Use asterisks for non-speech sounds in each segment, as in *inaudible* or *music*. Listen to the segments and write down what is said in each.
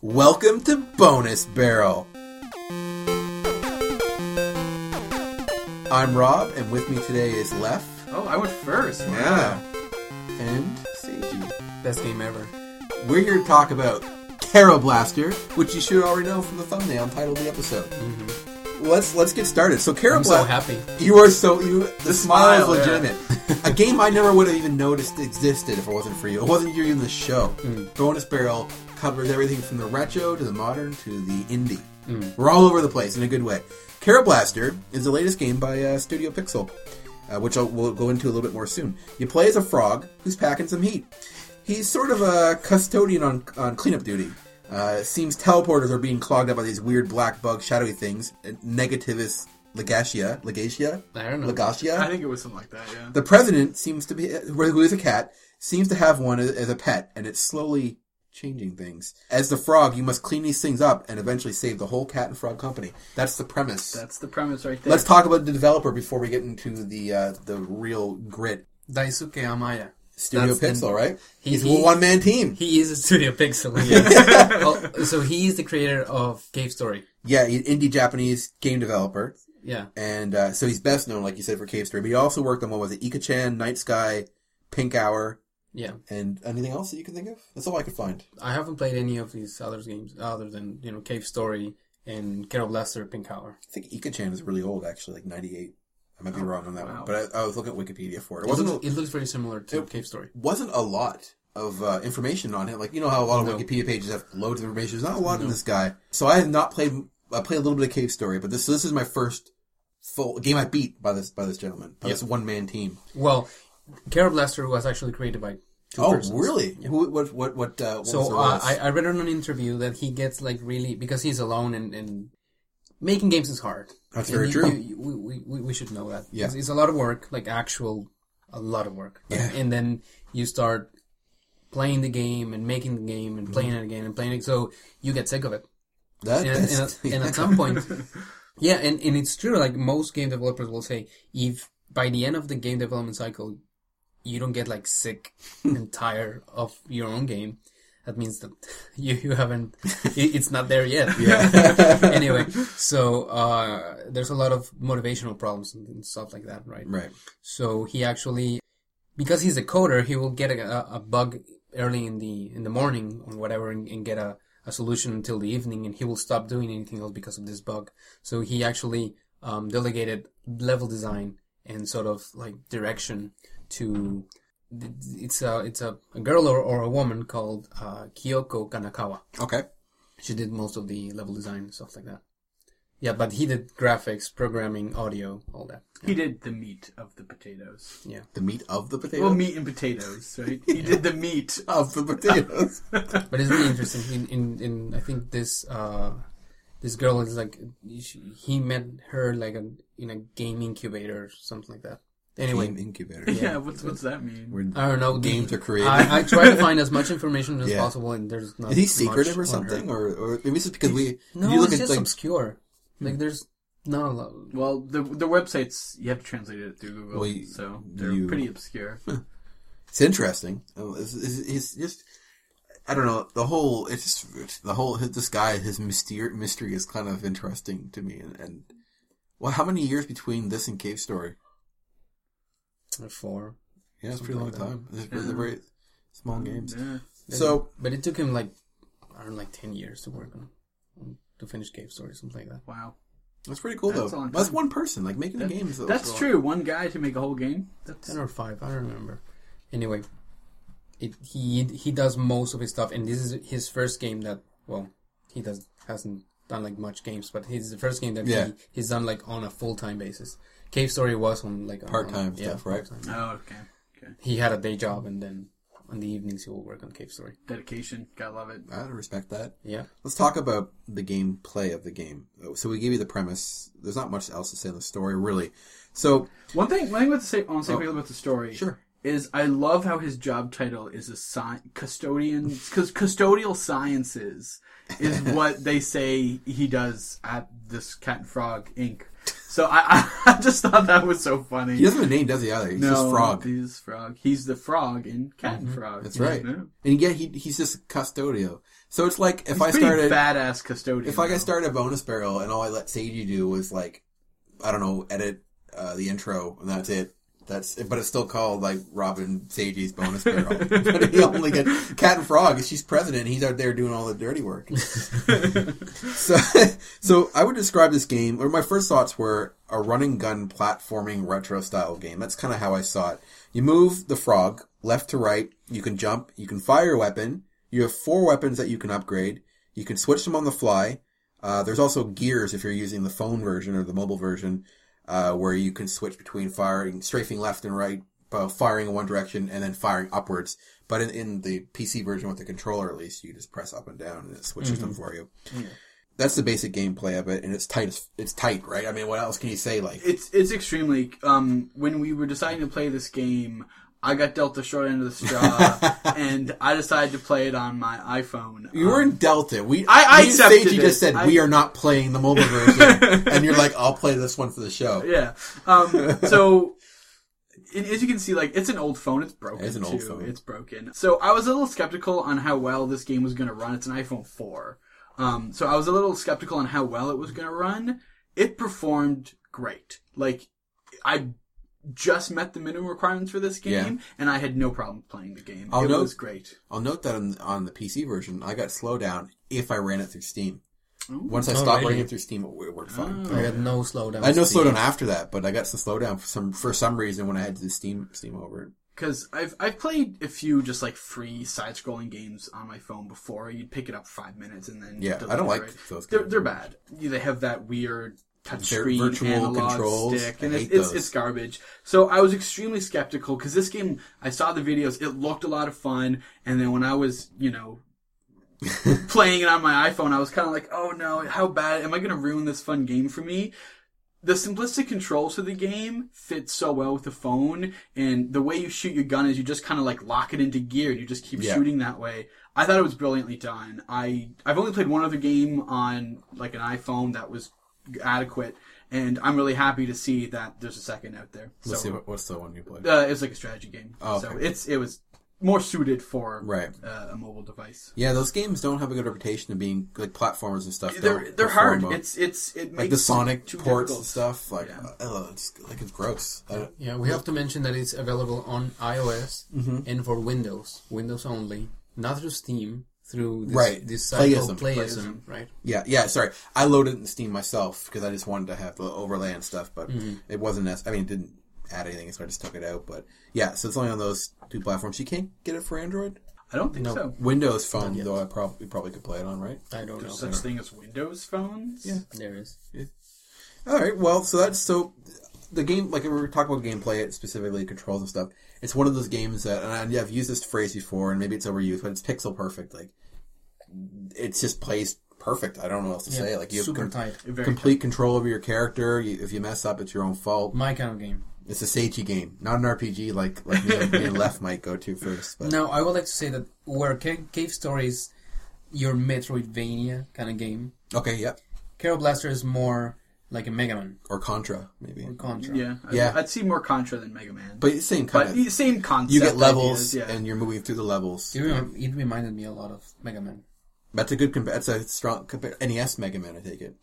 Welcome to Bonus Barrel. I'm Rob, and with me today is Lef. Oh, I went first. Yeah. And Seiji. Best game ever. We're here to talk about Kero Blaster, which you should already know from the thumbnail and title of the episode. Mm-hmm. Let's let's get started. So Caro I'm so happy. you are so you. The, smile, smile, is legitimate. *laughs* A game I never would have even noticed existed if it wasn't for you. It wasn't you in the show. Mm. Bonus Barrel covers everything from the retro to the modern to the indie. We're all over the place in a good way. Kero Blaster is the latest game by uh, Studio Pixel, uh, which I'll, we'll go into a little bit more soon. You play as a frog who's packing some heat. He's sort of a custodian on, on cleanup duty. Uh, seems teleporters are being clogged up by these weird black bug shadowy things. uh, Negativus Legacia. Legacia? I don't know. Legacia? I think it was something like that. Yeah. The president seems to be, who is a cat, seems to have one as as a pet, and it's slowly changing things. As the frog, you must clean these things up and eventually save the whole cat and frog company. That's the premise. That's the premise right there. Let's talk about the developer before we get into the uh, the real grit. Daisuke Amaya. Studio That's the- Pixel, right? he- He's he- a one man team. He is a Studio Pixel. *laughs* oh, so he's the creator of Cave Story. yeah, he's indie Japanese game developer, Yeah. and uh, so he's best known, like you said, for Cave Story. But he also worked on what was it, Ika-chan, Night Sky, Pink Hour, Yeah. and anything else that you can think of. That's all I could find. I haven't played any of these other games other than, you know, Cave Story and Kero Blaster Pink Hour. I think Ika-chan is really old, actually, like ninety eight. I might be wrong on that one, but I, I was looking at Wikipedia for it. It It wasn't looks, a, it looks very similar to Cave Story. wasn't a lot of uh, information on him. Like you know how a lot of No. Wikipedia pages have loads of information. There's not a lot in this guy. So I have not played. I played a little bit of Cave Story, but this this is my first full game I beat by this by this gentleman by this one man team. Well, Kero Blaster was actually created by two Oh, persons. really? Who, what what what? Uh, what was So uh. I, I read on an interview that he gets like really because he's alone and, and making games is hard. That's And very you- true. you- you- we, we, we should know that. Yeah. It's, it's a lot of work, like actual, a lot of work. Yeah. And then you start playing the game and making the game and playing it again and playing it. So you get sick of it. that, And, and, at, and at some point, *laughs* yeah, and, and it's true. Like most game developers will say, if by the end of the game development cycle, you don't get like sick *laughs* and tired of your own game, that means that *laughs* you, you haven't, it's not there yet. *laughs* Yeah. anyway, so uh, there's a lot of motivational problems and, stuff like that, right? right. So he actually, because he's a coder, he will get a, a bug early in the in the morning or whatever, and, and get a, a solution until the evening, and he will stop doing anything else because of this bug. So he actually um, delegated level design and sort of like direction to. It's a it's a, a girl or, or a woman called uh, Kyoko Kanakawa. Okay. She did most of the level design and stuff like that. Yeah, but he did graphics, programming, audio, all that. he did the meat of the potatoes. Yeah. The meat of the potato. Well, meat and potatoes, right? He did the meat. *laughs* of the potatoes. *laughs* But it's really interesting. In, in, in I think this uh, this girl is like she, he met her like a, in a game incubator or something like that. Anyway, Game incubator. Yeah, what's what's that mean? Where I don't know. the- games are created. I, I try to *laughs* find as much information as Yeah. possible, and there's not. Is he much secretive or on something, her. or or maybe it's just because we? No, you look it's at just like obscure. Like hmm. there's not a lot. Well, the the websites you have to translate it through Google, Well, you- so they're you- pretty obscure. *laughs* It's interesting. Oh, It's, it's, it's just, I don't know. The whole, it's just the whole. This guy, his mystery, mystery is kind of interesting to me. And, and well, how many years between this and Cave Story? Four. Yeah, it's a pretty long like time. It's, they're very small games. Yeah. So But it took him like I don't know, like ten years to work on, on to finish Cave Story, something like that. Wow, that's pretty cool That's though. That's one person like making That- the games. Though, that's so- true. One guy to make a whole game. That's ten or five, I don't remember. Anyway, it, he he does most of his stuff, and this is his first game that well, he does hasn't done like much games, but his the first game that Yeah. he, he's done like on a full time basis. Cave Story was on like a- Part-time on- yeah, stuff, right? part-time. oh okay. Okay, He had a day job, and then on the evenings he will work on Cave Story. dedication. Gotta love it. I respect that. Yeah, Let's talk about the gameplay of the game. So we gave you the premise. There's not much else to say in the story, really. So One thing, one thing about the say, I want to say Oh. about the story. Sure. Is I love how his job title is a sci- custodian, because custodial sciences is *laughs* what they say he does at this Cat and Frog Inc. So I, *laughs* I, just thought that was so funny. He doesn't have a name, does he? Either he's just Frog. He's Frog. He's the frog in Cat and Frog. That's right. Yeah. And yeah, he he's just custodio. So it's like if He's I started badass custodian. if I though. started a bonus barrel and all I let Seiji do was like I don't know edit uh, the intro and that's it. That's but it's still called like Robin Seiji's bonus barrel. *laughs* but he only get Cat and Frog. She's president. He's out there doing all the dirty work. *laughs* so, *laughs* so I would describe this game, or my first thoughts were a running gun platforming retro style game. That's kind of how I saw it. You move the frog left to right. You can jump. You can fire a weapon. You have four weapons that you can upgrade. You can switch them on the fly. Uh, there's also gears if you're using the phone version or the mobile version, uh, where you can switch between firing, strafing left and right, uh, firing in one direction and then firing upwards. But in, in the PC version with the controller, at least, you just press up and down and it switches them for you. That's the basic gameplay of it, and it's tight. It's tight, right? I mean, what else can you say? Like, It's it's extremely. Um, when we were deciding to play this game, I got dealt the short end of the straw, *laughs* and I decided to play it on my iPhone. you were in Delta. We, I- I me accepted Seiji it. just said I- we are not playing the mobile version, *laughs* and you're like, I'll play this one for the show. Yeah. Um, *laughs* so, and as you can see, like it's an old phone. It's broken. It's an old phone. It's broken. So I was a little skeptical on how well this game was going to run. It's an iPhone four. Um, so I was a little skeptical on how well it was going to run. It performed great. Like I just met the minimum requirements for this game, and I had no problem playing the game. I'll it note- was great. I'll note that on, on the PC version, I got slowdown if I ran it through Steam. Ooh. Once I Oh, stopped really? running it through Steam, it, it worked fine. Oh. I got no slowdown. I had no speed. slowdown after that, but I got some slowdown for some for some reason when I had to Steam Steam over it. Because I've I've played a few just like free side scrolling games on my phone before. You'd pick it up five minutes and then Yeah, I don't like right? those They're they're bad. Yeah, They have that weird touch They're screen virtual analog controls. stick, and it's, it's it's garbage. So I was extremely skeptical because this game. I saw the videos. It looked a lot of fun, and then when I was you know *laughs* playing it on my iPhone, I was kind of like, oh no, how bad am I going to ruin this fun game for me? The simplistic controls for the game fit so well with the phone, and the way you shoot your gun is you just kind of like lock it into gear and you just keep Yeah. shooting that way. I thought it was brilliantly done. I I've only played one other game on like an iPhone that was adequate, and I'm really happy to see that there's a second out there. Let's see so what, what's the one you played. uh, it's like a strategy game, Oh, so okay. it's it was more suited for Right. uh, a mobile device. Yeah, those games don't have a good reputation of being like platformers and stuff. They're they're hard. well. It's it's it like makes the Sonic too ports difficult. and stuff. Like, Yeah. oh, it's like it's gross. Yeah, we have to mention that it's available on iOS Mm-hmm. and for Windows, Windows only, not through Steam, through this, Right. this site called Playism. Playism, right? yeah, yeah. Sorry, I loaded it in Steam myself because I just wanted to have the overlay and stuff, but Mm-hmm. it wasn't. As, I mean, it didn't add anything, so I just took it out. But yeah, so it's only on those two platforms. You can't get it for Android. I don't think No. so. Windows phone, though, I probably probably could play it on, right? I don't know. There's such thing as Windows phones. Yeah. There is. All right. Well, so that's so the game. Like we were talking about gameplay, it specifically controls and stuff. It's one of those games that, and I've used this phrase before, and maybe it's overused, but it's pixel perfect. Like it just plays perfect. I don't know what else to say. Like you have super com- tight. Very complete control over your character. You, if you mess up, it's your own fault. My kind of game. It's a Seiji game, not an RPG like like me, and- me and Left might go to first. But Now, I would like to say that where Ca- Cave Story is your Metroidvania kind of game, okay, yep. Kero Blaster is more like a Mega Man Or Contra, maybe. or Contra. Yeah, I'd, Yeah. I'd see more Contra than Mega Man. But same But kind of. same concept. You get levels, ideas, yeah. and you're moving through the levels. It, rem- it reminded me a lot of Mega Man. That's a good. Compa- that's a strong compare. NES Mega Man, I take it,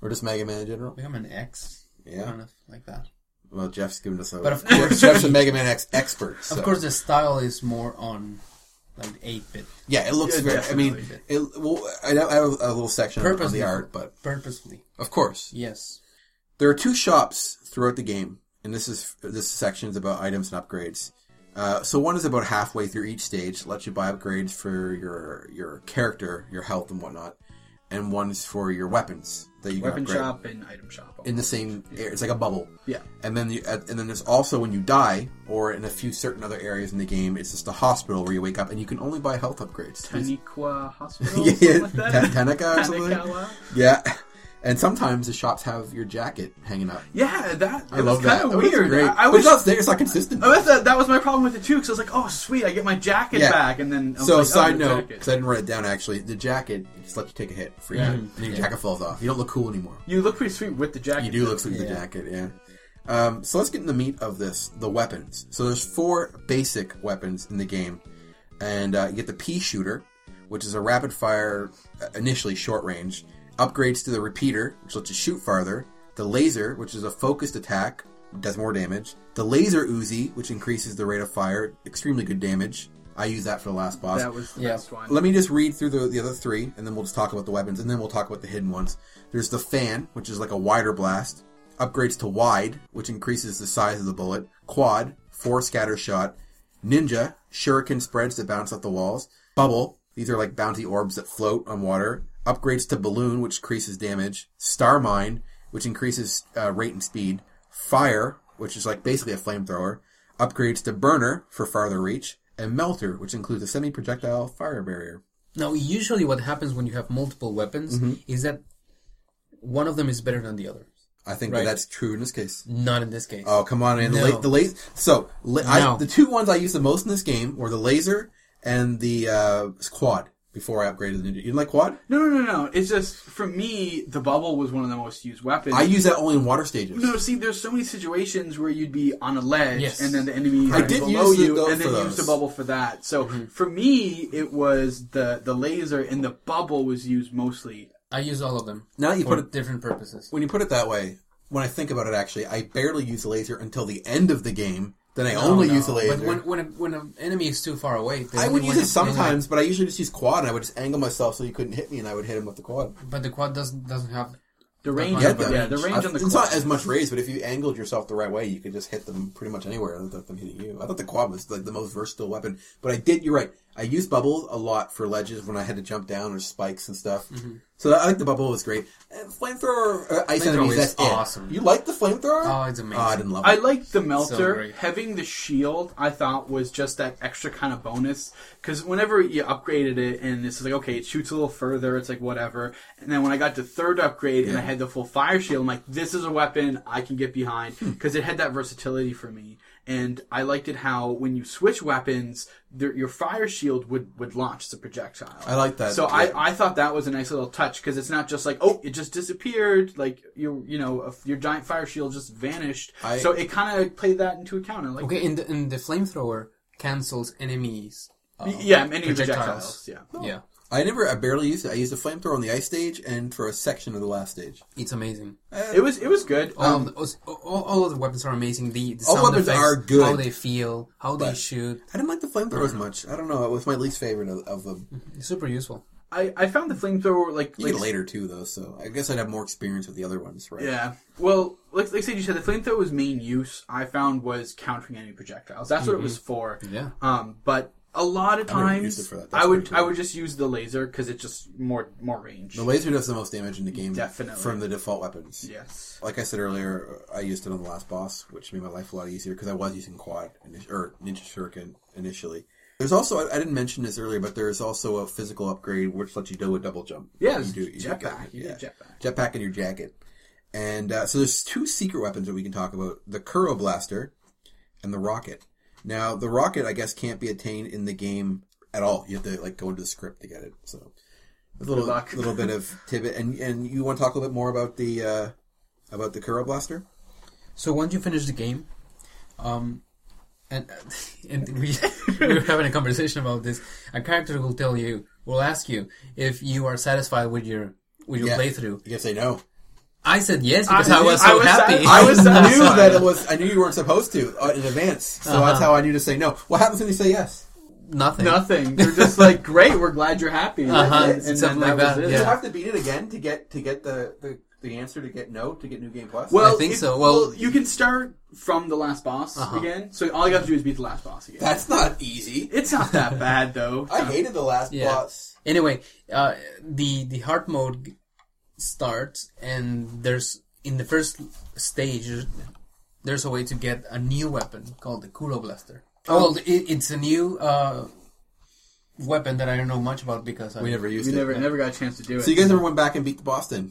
or just Mega Man in general. Mega Man X, Yeah. kind of like that. Well, Jeff's giving us a. But of course- Jeff's a Mega Man X expert. *laughs* So. Of course, the style is more on like eight bit, Yeah, it looks Yeah, very. I mean, it. Well, I have I have a little section on purposely. the art, but purposefully. of course, Yes. there are two shops throughout the game, and this is this section is about items and upgrades. Uh, so one is about halfway through each stage, lets you buy upgrades for your your character, your health and whatnot, and one is for your weapons that you Weapon can upgrade shop and item shop. in the same. area. It's like a bubble. yeah. And then you, and then there's also when you die, or in a few certain other areas in the game, it's just a hospital where you wake up and you can only buy health upgrades. Taniqua Hospital. *laughs* yeah, something like that. Ta- Tanaka or something. Tanakawa. Yeah, And sometimes the shops have your jacket hanging up. Yeah, that I it love was that. kind That of was weird. great. I, I it's not, there- it's not consistent. I wish that, that was my problem with it too, because I was like, "Oh, sweet, I get my jacket Yeah. back," and then I was So, like, oh, side the note, jacket. because I didn't write it down actually, the jacket just lets you take a hit for Yeah. you, and your jacket falls off. You don't look cool anymore. you look pretty sweet with the jacket. You do though. look sweet with the Yeah. jacket, yeah. Um, so let's get in the meat of this: the weapons. So there's four basic weapons in the game, and uh, you get the pea shooter, which is a rapid fire, uh, initially short range. Upgrades to the repeater, which lets you shoot farther. The laser, which is a focused attack, does more damage. The laser Uzi, which increases the rate of fire, extremely good damage. I use that for the last boss. That was the Yeah. best one. Let me just read through the, the other three, and then we'll just talk about the weapons, and then we'll talk about the hidden ones. There's the fan, which is like a wider blast. Upgrades to wide, which increases the size of the bullet. Quad, four scatter shot. Ninja, shuriken spreads that bounce off the walls. Bubble, these are like bounty orbs that float on water. Upgrades to balloon, which increases damage. Star mine, which increases uh, rate and speed. Fire, which is like basically a flamethrower. Upgrades to burner for farther reach. And melter, which includes a semi-projectile fire barrier. Now, usually what happens when you have multiple weapons Mm-hmm. is that one of them is better than the other. I think Right. that that's true in this case. Not in this case. Oh come on! The, No. la- the laser. So la- I, the two ones I used the most in this game were the laser and the uh, quad. Before I upgraded the ninja, you didn't like quad? No, no, no, no. It's just for me, the bubble was one of the most used weapons. I use that only in water stages. No, see, there's so many situations where you'd be on a ledge, Yes. and then the enemy I is did below use the- you, those and for then use the those. bubble for that. So Mm-hmm. for me, it was the the laser, and the bubble was used mostly. I use all of them Now that you for put it different purposes. when you put it that way, when I think about it, actually, I barely use the laser until the end of the game. Then I No, only no. use the laser. But when when, a, when an enemy is too far away, the I would use it sometimes, but I usually just use quad, and I would just angle myself so you couldn't hit me, and I would hit him with the quad. But the quad doesn't doesn't have. The range, Yeah, the yeah, the range I- on the it's quad. not as much raise, but if you angled yourself the right way, you could just hit them pretty much anywhere without them hitting you. I thought the quad was like the most versatile weapon, but I did. You're right. I used bubbles a lot for ledges when I had to jump down or spikes and stuff. Mm-hmm. So I think the bubble was great. And flamethrower, uh, ice Flamethrower enemies. is That's it. awesome. You like the flamethrower? Oh, it's amazing. Oh, I didn't love it. I liked the melter. great. Having the shield, I thought was just that extra kind of bonus. Because whenever you upgraded it, and it's like, okay, it shoots a little further, it's like whatever. And then when I got to third upgrade and I had the full fire shield, I'm like, this is a weapon I can get behind Hmm. because it had that versatility for me. And I liked it how when you switch weapons, there, your fire shield would, would launch the projectile. I like that. So yeah. I, I thought that was a nice little touch because it's not just like oh it just disappeared like you you know a- your giant fire shield just vanished. I- so it kind of played that into account. I like Okay, in the in the flamethrower cancels enemies. uh, yeah many projectiles. projectiles. Yeah. Yeah, I never, I barely used it. I used a flamethrower on the ice stage and for a section of the last stage. it's amazing. It was it was good. All, Um, of the, all, all of the weapons are amazing. The, the All sound weapons effects, are good, How they feel, how they shoot. I didn't like the flamethrower as much. I don't know. It was my least favorite of, of them. It's super useful. I, I found the flamethrower like You like later too, though. So I guess I'd have more experience with the other ones, right? Yeah. Well, like, like I said, you said the flamethrower's main use I found was countering enemy projectiles. That's what it was for. Yeah. Um, but a lot of never used it times that. I would cool. I would just use the laser because it's just more more range. The laser does the most damage in the game, Definitely. from the default weapons. yes. Like I said earlier, I used it on the last boss, which made my life a lot easier because I was using quad or ninja shuriken initially. There's also I, didn't mention this earlier, but there's also a physical upgrade which lets you do a double jump. Yeah, you do you do jetpack. You yeah. jetpack. jetpack in your jacket. And uh, so there's two secret weapons that we can talk about: the Kuro Blaster and the rocket. Now, the rocket, I guess, can't be attained in the game at all. You have to like go into the script to get it. So, a little luck. little bit of *laughs* tidbit. And and you want to talk a little bit more about the uh, about the Kuro Blaster? So once you finish the game, um, and *laughs* and we *laughs* we were having a conversation about this. A character will tell you, will ask you if you are satisfied with your with your Yeah. playthrough. You can say no. I said yes because I, I- was I so was happy. sad- *laughs* I I was knew that it was. I knew you weren't supposed to uh, in advance, so that's Uh-huh. how I knew to say no. What happens when you say yes? Nothing. Nothing. They're just like, great. We're glad you're happy. And, Uh-huh, and, and something then like that that, was it. Do you have to beat it again to get to get the the, the answer to get no to get New Game Plus? Well, I think if- so. Well- you can start from the last boss Uh-huh. again. So all you have to do is beat the last boss again. that's not easy. it's not that bad though. *laughs* I hated the last Yeah. boss. Anyway, uh, the the hard mode starts, and there's in the first stage, there's a way to get a new weapon called the Kuro Blaster. Oh, well, it, it's a new uh, weapon that I don't know much about because I We never used We it. never never got a chance to do it. So you guys never went back and beat the boss? I, oh,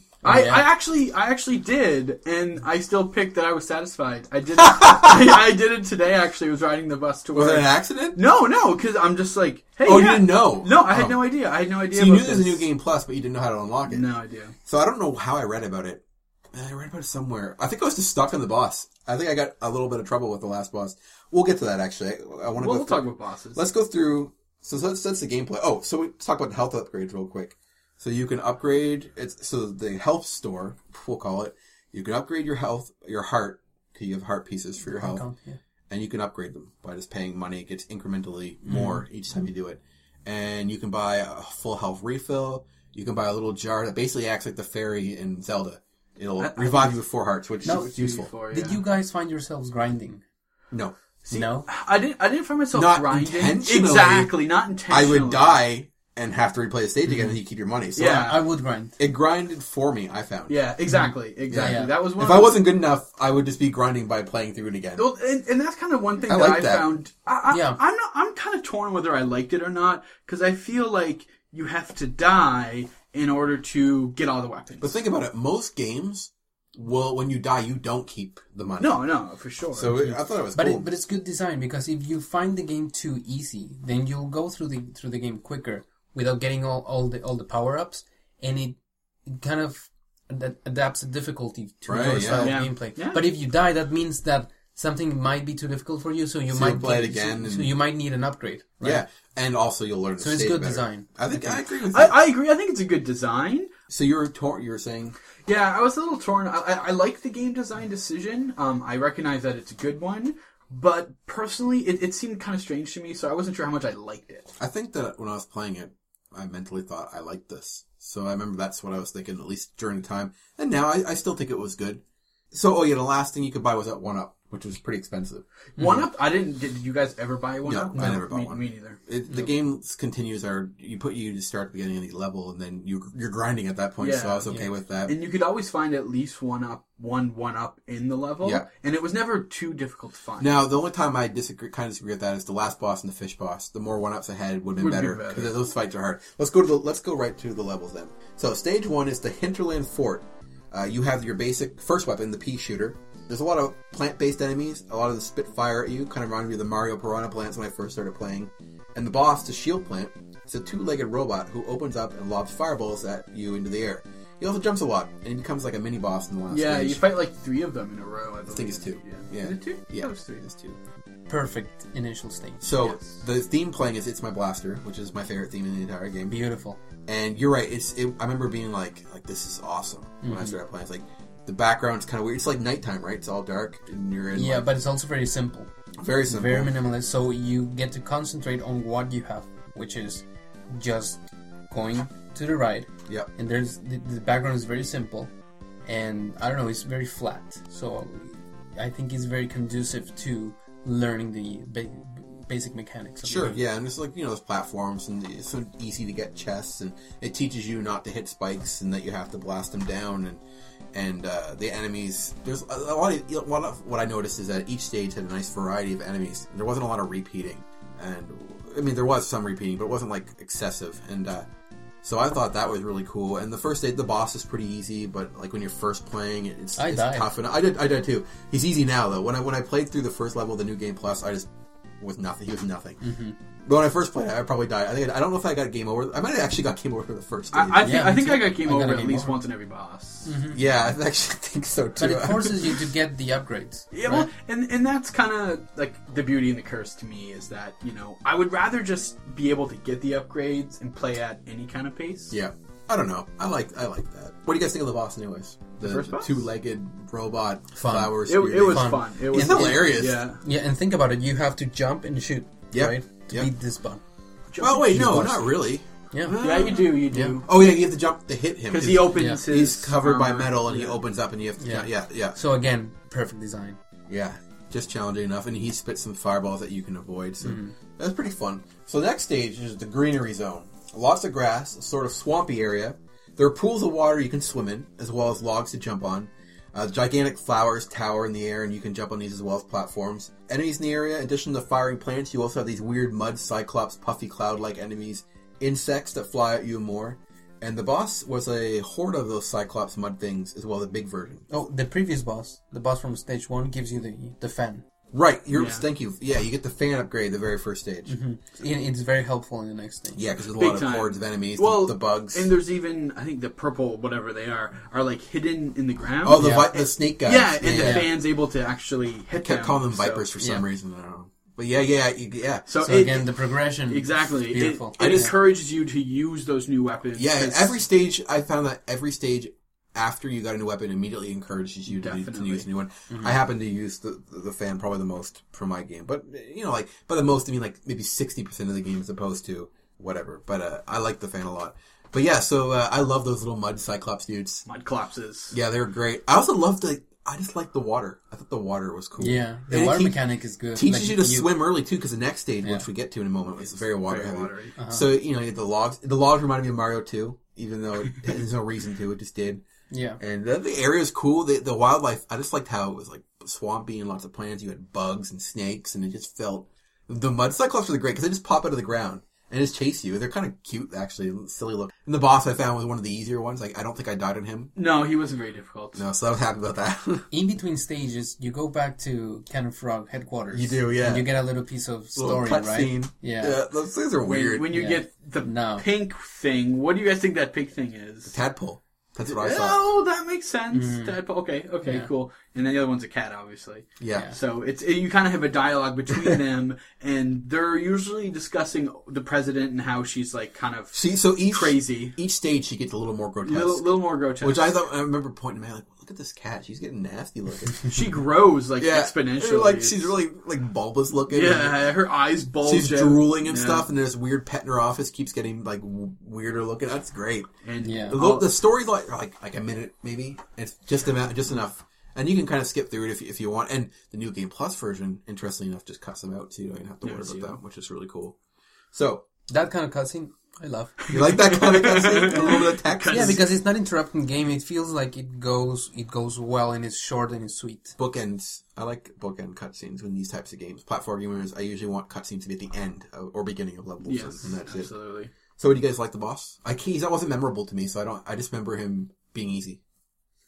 Yeah. I actually I actually did, and I still picked that I was satisfied. I did *laughs* it, I, I did it today. Actually, I was riding the bus to Was it an accident? No, no, because I'm just like, hey, Oh, you yeah. didn't know? No, I had Oh. no idea. I had no idea. So you knew about there's a this. new game plus, but you didn't know how to unlock it. No idea. So I don't know how I read about it. I read about it somewhere. I think I was just stuck on the boss. I think I got a little bit of trouble with the last boss. We'll get to that actually. I, I want to Well, go. we'll through- talk about bosses. Let's go through. So that's that's the gameplay. Oh, so we let's talk about health upgrades real quick. So you can upgrade. It's so the health store. We'll call it. You can upgrade your health, your heart. 'cause You have heart pieces for your health, Count, yeah. and you can upgrade them by just paying money. It gets incrementally more mm-hmm. each time you do it, and you can buy a full health refill. You can buy a little jar that basically acts like the fairy in Zelda. It'll I- I revive you with four hearts, which No, is useful. Before, Did you guys find yourselves grinding? No, no. I didn't. I didn't find myself Not grinding. intentionally. Exactly, not intentionally. I would die and have to replay the stage again, and you keep your money. So Yeah. I would grind. it grinded for me. I found. Yeah, exactly, mm-hmm. exactly. Yeah. That was one. If of I the- wasn't good enough, I would just be grinding by playing through it again. Well, and, and that's kind of one thing I that like I that. found. I, I, Yeah. I'm not. I'm kind of torn whether I liked it or not because I feel like you have to die in order to get all the weapons. But think about it. Most games, well, when you die, you don't keep the money. no, no, for sure. So it, I thought it was But cool. it, but it's good design because if you find the game too easy, then you'll go through the through the game quicker without getting all, all the all the power ups, and it, it kind of ad- adapts the difficulty to Right, your yeah. style Yeah. of gameplay. Yeah. But if you die, that means that something might be too difficult for you, so you So might play get- it again So, and- so you might need an upgrade. Right? Yeah, and also you'll learn. The So it's good better. design. I think I agree with you. I, I agree. I think it's a good design. So you were tor- you were saying Yeah, I was a little torn. I, I, I like the game design decision. Um, I recognize that it's a good one, but personally, it, it seemed kind of strange to me, so I wasn't sure how much I liked it. I think that when I was playing it, I mentally thought I liked this. So I remember that's what I was thinking at least during the time, and now I, I still think it was good. So oh yeah, the last thing you could buy was that one up, which was pretty expensive. One up, I didn't. Did you guys ever buy one No, up? I never bought me, one. Me neither. It, The game continues are you put you to start at the beginning of the level, and then you you're grinding at that point. so I was okay with that. And you could always find at least one up, one one up in the level. Yeah. And it was never too difficult to find. Now, the only time I disagree, kind of disagree with that is the last boss and the fish boss. The more one ups I had would have been Would be better better. because those fights are hard. Let's go to the let's go right to the levels then. So stage one is the Hinterland Fort. Uh, you have your basic first weapon, the pea shooter. There's a lot of plant-based enemies. A lot of them spit fire at you. Kind of reminded me of the Mario Piranha plants when I first started playing. And the boss, the shield plant, it's a two-legged robot who opens up and lobs fireballs at you into the air. He also jumps a lot, and he becomes like a mini boss in the last yeah, stage. you fight like three of them in a row. I, believe. think it's two. Yeah. Yeah. Is it two? Yeah, That was three. It's two. Perfect initial stage. So Yes. the theme playing is "It's My Blaster," which is my favorite theme in the entire game. Beautiful. And you're right. It's. It, I remember being like, like this is awesome when Mm-hmm. I started playing. It's like the background's kind of weird. It's like nighttime, right? It's all dark, and you're in. Yeah, like, but it's also very simple. very simple. Very minimalist, so you get to concentrate on what you have, which is just going to the right, Yeah. and there's the, the background is very simple, and I don't know, it's very flat. So I think it's very conducive to learning the ba- basic mechanics. Of Sure. Yeah, and it's like you know, there's platforms, and it's so easy to get chests, and it teaches you not to hit spikes, and that you have to blast them down, and and uh, the enemies. There's a, lot. Of, a lot of what I noticed is that each stage had a nice variety of enemies. There wasn't a lot of repeating, and I mean there was some repeating, but it wasn't like excessive. And uh, so I thought that was really cool. And the first stage, the boss is pretty easy, but like when you're first playing, it's, it's tough. And I did, I did too. He's easy now though. When I when I played through the first level of the new game plus, I just was nothing. He was nothing. Mm-hmm. But when I first played it, I probably died. I think I don't know if I got game over. I might have actually got game over for the first stage. I, I think I think. I got game I got over a at least over. once in every boss. yeah, I actually *laughs* think so too. But it forces you to get the upgrades. Yeah, right? well, and and that's kind of like the beauty and the curse to me is that you know I would rather just be able to get the upgrades and play at any kind of pace. yeah, I don't know. I like I like that. What do you guys think of the boss, anyways? The, first boss? two-legged robot Fun. flowers. It, it was Fun. fun. It was It's hilarious. Yeah. Yeah, and think about it. You have to jump and shoot, Yep. right, to Yep. beat this button. Well, wait, no, boss. not really. Yeah. Yeah, you do. You do. Oh yeah, you have to jump to hit him Because he opens Yeah. his. He's covered by metal and he opens up and you have to. Yeah. Yeah, yeah, So again, perfect design. yeah. Just challenging enough, and he spits some fireballs that you can avoid. So Mm-hmm. that's pretty fun. So the next stage is the greenery zone. Lots of grass, a sort of swampy area. There are pools of water you can swim in, as well as logs to jump on. Uh, gigantic flowers tower in the air, and you can jump on these as well as platforms. Enemies in the area, in addition to firing plants, you also have these weird mud cyclops, puffy cloud-like enemies, insects that fly at you and more. And the boss was a horde of those cyclops mud things, as well as a big version. Oh, the previous boss, the boss from stage one, gives you the the fan. Right, you're, Yeah. thank you. Yeah, you get the fan upgrade the very first stage. Mm-hmm. It- It's very helpful in the next stage. Yeah, because there's a Big lot of time. hordes of enemies, Well, the, the bugs. And there's even I think the purple whatever they are are like hidden in the ground. oh, the Yeah. vi- the snake guys. yeah, and the fans able to actually hit I kept them, calling them so- vipers for some yeah. reason. I don't know. But yeah, yeah, yeah. So, So it, again, the progression exactly, is it, beautiful. it It is- encourages you to use those new weapons. Yeah, 'cause- every stage I found that every stage after you got a new weapon immediately encourages you to, to use a new one. I happen to use the the fan probably the most for my game, but you know, like by the most I mean like maybe sixty percent of the game as opposed to whatever. But uh, I like the fan a lot. But yeah, so uh, I love those little mud cyclops dudes. mud collapses. Yeah, they're great. I also love the. I just like the water. I thought the water was cool. Yeah, the And water teach- mechanic is good. teaches Like, you to swim early too, because the next stage, Yeah. which we get to in a moment, is very water Very heavy. watery. So you know the logs. The logs reminded me of Mario 2, even though it, *laughs* there's no reason to. It just did. Yeah, And the, the area is cool. The, the wildlife, I just liked how it was like swampy and lots of plants. You had bugs and snakes, and it just felt. The mud cyclops are great because they just pop out of the ground and just chase you. They're kind of cute, actually, silly look. And the boss I found was one of the easier ones. Like I don't think I died on him. No, he wasn't very difficult. No, so I was happy about that. *laughs* in between stages, you go back to Cat and Frog headquarters. You do, yeah. And you get a little piece of story, right? scene. Yeah. those things are weird. when you Yeah. get the No. pink thing, what do you guys think that pink thing is? Tadpole. That's what I thought. Oh, that makes sense. Mm. Tadpole. Okay, okay, Yeah. cool. And then the other one's a cat, obviously. Yeah. So it's you kind of have a dialogue between *laughs* them, and they're usually discussing the president and how she's like kind of See, so each crazy, each stage she gets a little more grotesque. little, little more grotesque. Which I thought I remember pointing at me like, look at this cat. She's getting nasty looking. *laughs* she grows like yeah, exponentially. Like It's- she's really like bulbous looking. yeah, her eyes bulge. She's out. drooling and Yeah. stuff, and this weird pet in her office keeps getting like weirder looking. That's great. And Yeah. The, I'll- the story's like like like a minute maybe. It's just amount, just enough, and you can kind of skip through it if if you want. And the new game plus version, interestingly enough, just cuts them out, so you don't even have to Never worry about them. that, which is really cool. So That kind of cutscene, I love. you like that kind of cutscene? *laughs* a little bit of text. Yeah, because it's not interrupting game. It feels like it goes, it goes well, and it's short and it's sweet. bookends. I like bookend cutscenes in these types of games. Platform gamers, I usually want cutscenes to be at the end of, or beginning of levels, yes, and that's it. absolutely. So, would you guys like the boss? I can't, that wasn't memorable to me, so I don't. I just remember him being easy.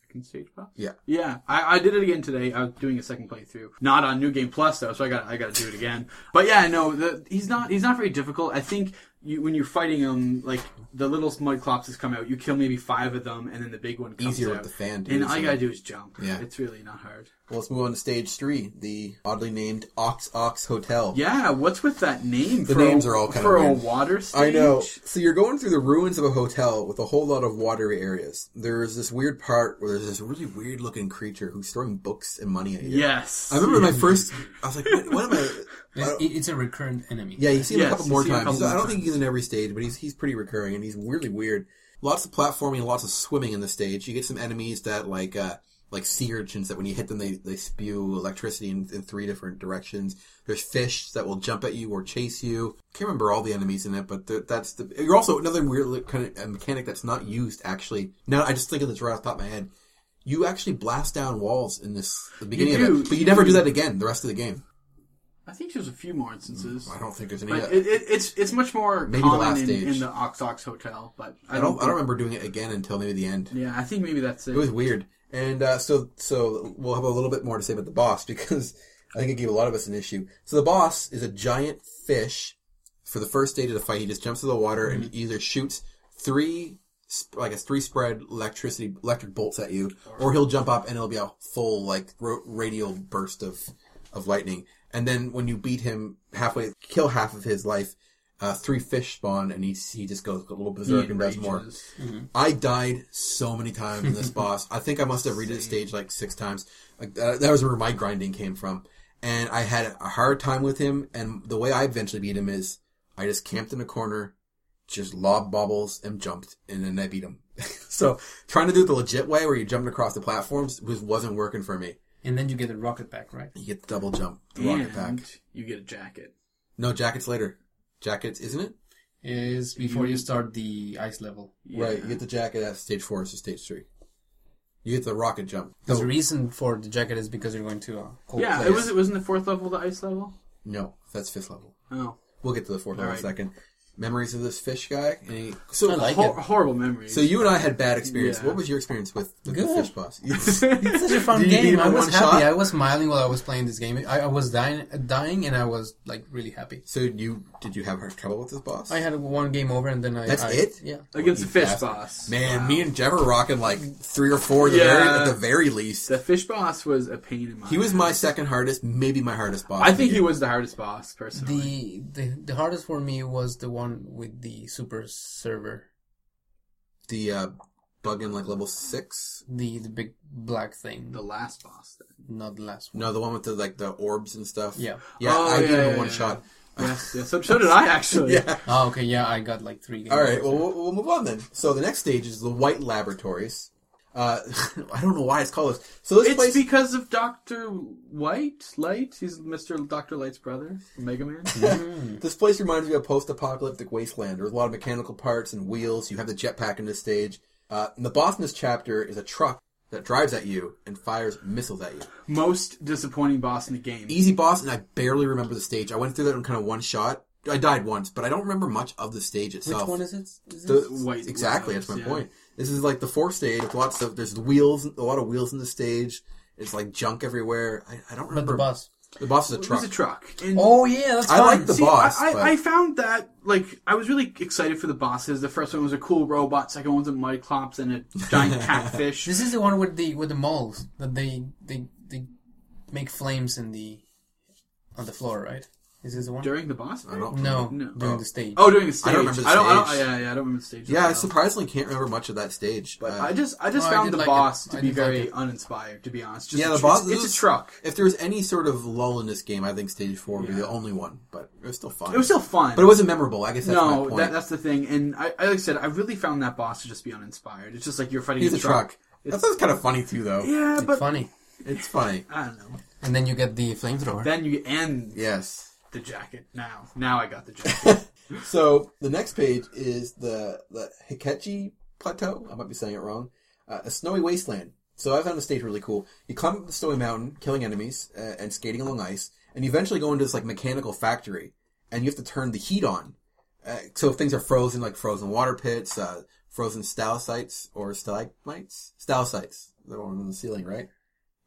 Second stage boss. Yeah. Yeah, I, I did it again today. I was doing a second playthrough, not on New Game Plus though, so I got I got to do it again. But yeah, no, the, he's not he's not very difficult. I think you, when you're fighting him, like the little mud clopses come out, you kill maybe five of them, and then the big one comes out. Easier out. with the fan, too, and all you gotta do is jump. Yeah. it's really not hard. Well, let's move on to stage three, the oddly named Ox Ox Hotel. Yeah, what's with that name? The for names a, are all kinda for a weird. water stage. I know. So you're going through the ruins of a hotel with a whole lot of watery areas. There's this weird part where there's this really weird looking creature who's throwing books and money at you. Yes, I remember my first. I was like, what, what am I? I It's, it's a recurrent enemy. Yeah, you see him Yes, a couple you more see him a times. couple He's- I more don't think times. He's in every stage, but he's he's pretty recurring and he's really weird. Lots of platforming and lots of swimming in the stage. You get some enemies that like uh like sea urchins that when you hit them they, they spew electricity in, in three different directions. There's fish that will jump at you or chase you. I can't remember all the enemies in it, but th- that's the. You're also another weird kind of mechanic that's not used actually. Now I just think of this right off the top of my head. You actually blast down walls in this the beginning of it, but you you never do. do that again the rest of the game. I think there's a few more instances. I don't think there's any. But it, it, it's it's much more Maybe the common last in, stage. in the Ox Ox Hotel, but I I don't. don't. I don't remember doing it again until maybe the end. Yeah, I think maybe that's it. It was weird, and uh, so so we'll have a little bit more to say about the boss *laughs* because I think it gave a lot of us an issue. So the boss is a giant fish. For the first stage of the fight, he just jumps to the water and either shoots three, sp- like a three spread electricity electric bolts at you, or he'll jump up and it'll be a full like ro- radial burst of of lightning. And then when you beat him halfway, kill half of his life. Uh, three fish spawn, and he he just goes a little berserk He and does more. enrages. I died so many times in this *laughs* boss. I think I must have read the stage like six times. Like that, that was where my grinding came from, and I had a hard time with him. And the way I eventually beat him is I just camped in a corner, just lobbed bobbles and jumped, and then I beat him. *laughs* so trying to do it the legit way, where you're jumping across the platforms, was wasn't working for me. And then you get the rocket back, right? You get the double jump, the rocket pack. You get a jacket. No jackets later. Jackets, isn't it? Is before you start the ice level. Yeah. Right. You get the jacket at stage four, so stage three. You get the rocket jump. The So- reason for the jacket is because you're going to a cold Yeah, place. it was. It was in the fourth level, the ice level. no, that's fifth level. Oh, We'll get to the fourth level in a Alright. second. Memories of this fish guy. And he, so I like Hor- it. horrible memories. So you and I had bad experience. Yeah. What was your experience with, with the fish boss? *laughs* It's *laughs* such a fun Did you beat game. I was happy. shot? I was smiling while I was playing this game. I, I was dying, dying, and I was like really happy. so you did you have trouble with this boss? I had one game over, and then I. That's I- it? Yeah. against the fish bastard. boss. Man, Wow. me and Jeff were rocking like three or four at the, Yeah. very, at the very least. the fish boss was a pain in my. He was my second hardest, maybe my hardest boss. I think he was the hardest boss personally. The, the the hardest for me was the one with the super server, the uh, bug in like level six. the the big black thing, The last boss. Then. not the last one. No, the one with the like the orbs and stuff. Yeah. yeah. Oh, I yeah, gave him yeah, one yeah. shot. Yes, yes. So, so did I actually. *laughs* Yeah. Oh, okay. Yeah, I got like three. Games All right. over. Well, we'll, we'll move on then. So the next stage is the White Laboratories. Uh, *laughs* I don't know why it's called this. So this It's place. because of Doctor White, Light. He's Mister Doctor Light's brother, Mega Man. *laughs* This place reminds me of a post-apocalyptic wasteland. There's a lot of mechanical parts and wheels. You have the jetpack in this stage. Uh, and the boss in this chapter is a truck that drives at you and fires missiles at you. Most disappointing boss in the game. Easy boss, and I barely remember the stage. I went through that in kind of one shot. I died once, but I don't remember much of the stage itself. Which itself. one is it? Is The, it? White exactly, Labs, that's my yeah. point. This is like the fourth stage with lots of there's wheels, a lot of wheels in the stage. It's like junk everywhere. I, I don't But remember. the boss. The boss is a It truck. was a truck. And Oh yeah, that's I fine. like the See, boss, I, but- I, I found that like I was really excited for the bosses. The first one was a cool robot. Second one's a mud clops and a giant *laughs* catfish. This is the one with the with the moles that they they they make flames in the on the floor, right? Is this the one? During the boss? I don't No, No. during Oh. the stage. Oh, during the stage. I don't remember the I don't, I don't- stage. yeah, yeah, I don't remember the stage. Yeah, I No. surprisingly can't remember much of that stage. But Uh, I just, I just Oh, I found did the like boss it. to I be did very like it. uninspired. To be honest, just Yeah, the tr- boss- It's, it's this- a truck. if there was any sort of lull in this game, I think stage four would be Yeah. the only one. But it was still fun. It was still fun, but it wasn't memorable. I guess that's my no, point. that, that's the thing. And I, I, like I said, I really found that boss to just be uninspired. It's just like you're fighting He's a a truck. That It's- sounds kind of funny too, though. Yeah, It's but funny. It's funny. I don't know. And then you get the flamethrower. Then you end Yes. The jacket. Now, now I got the jacket. *laughs* So the next page is the the Hikechi Plateau. I might be saying it wrong. Uh, a snowy wasteland. So I found the stage really cool. You climb up the snowy mountain, killing enemies uh, and skating along ice, and you eventually go into this like mechanical factory, and you have to turn the heat on. Uh, so things are frozen, like frozen water pits, uh, frozen stalactites or stalagmites, stalactites, the one on the ceiling, right?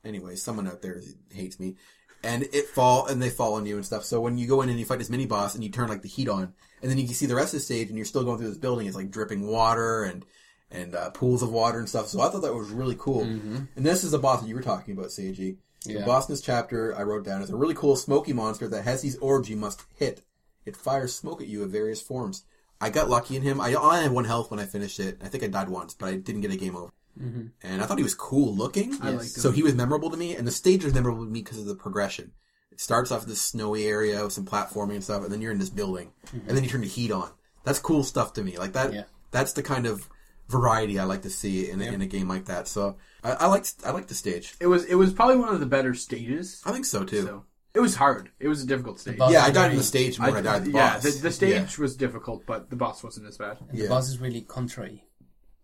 Anyway, someone out there hates me, and it fall and they fall on you and stuff. So when you go in and you fight this mini boss and you turn like the heat on, and then you can see the rest of the stage and you're still going through this building, it's like dripping water and and uh, pools of water and stuff. So I thought that was really cool. And this is the boss that you were talking about, Seiji. The Yeah. boss in this chapter I wrote down is a really cool smoky monster that has these orbs you must hit. It fires smoke at you in various forms. I got lucky in him. I only had one health when I finished it. I think I died once, but I didn't get a game over. Mm-hmm. And I thought he was cool looking. I liked. So he was memorable to me, and the stage was memorable to me because of the progression. It starts off this snowy area with some platforming and stuff, and then you're in this building, and then you turn the heat on. That's cool stuff to me. Like that. Mm-hmm. Yeah. That's the kind of variety I like to see in, a in a game like that. So I, I liked I liked the stage. it was, it was probably one of the better stages. I think so too. So it was hard. It was a difficult stage. boss- yeah, I died very- in the stage more than I, died in the yeah, the, the stage Yeah. was difficult, but the boss wasn't as bad. And Yeah. The boss is really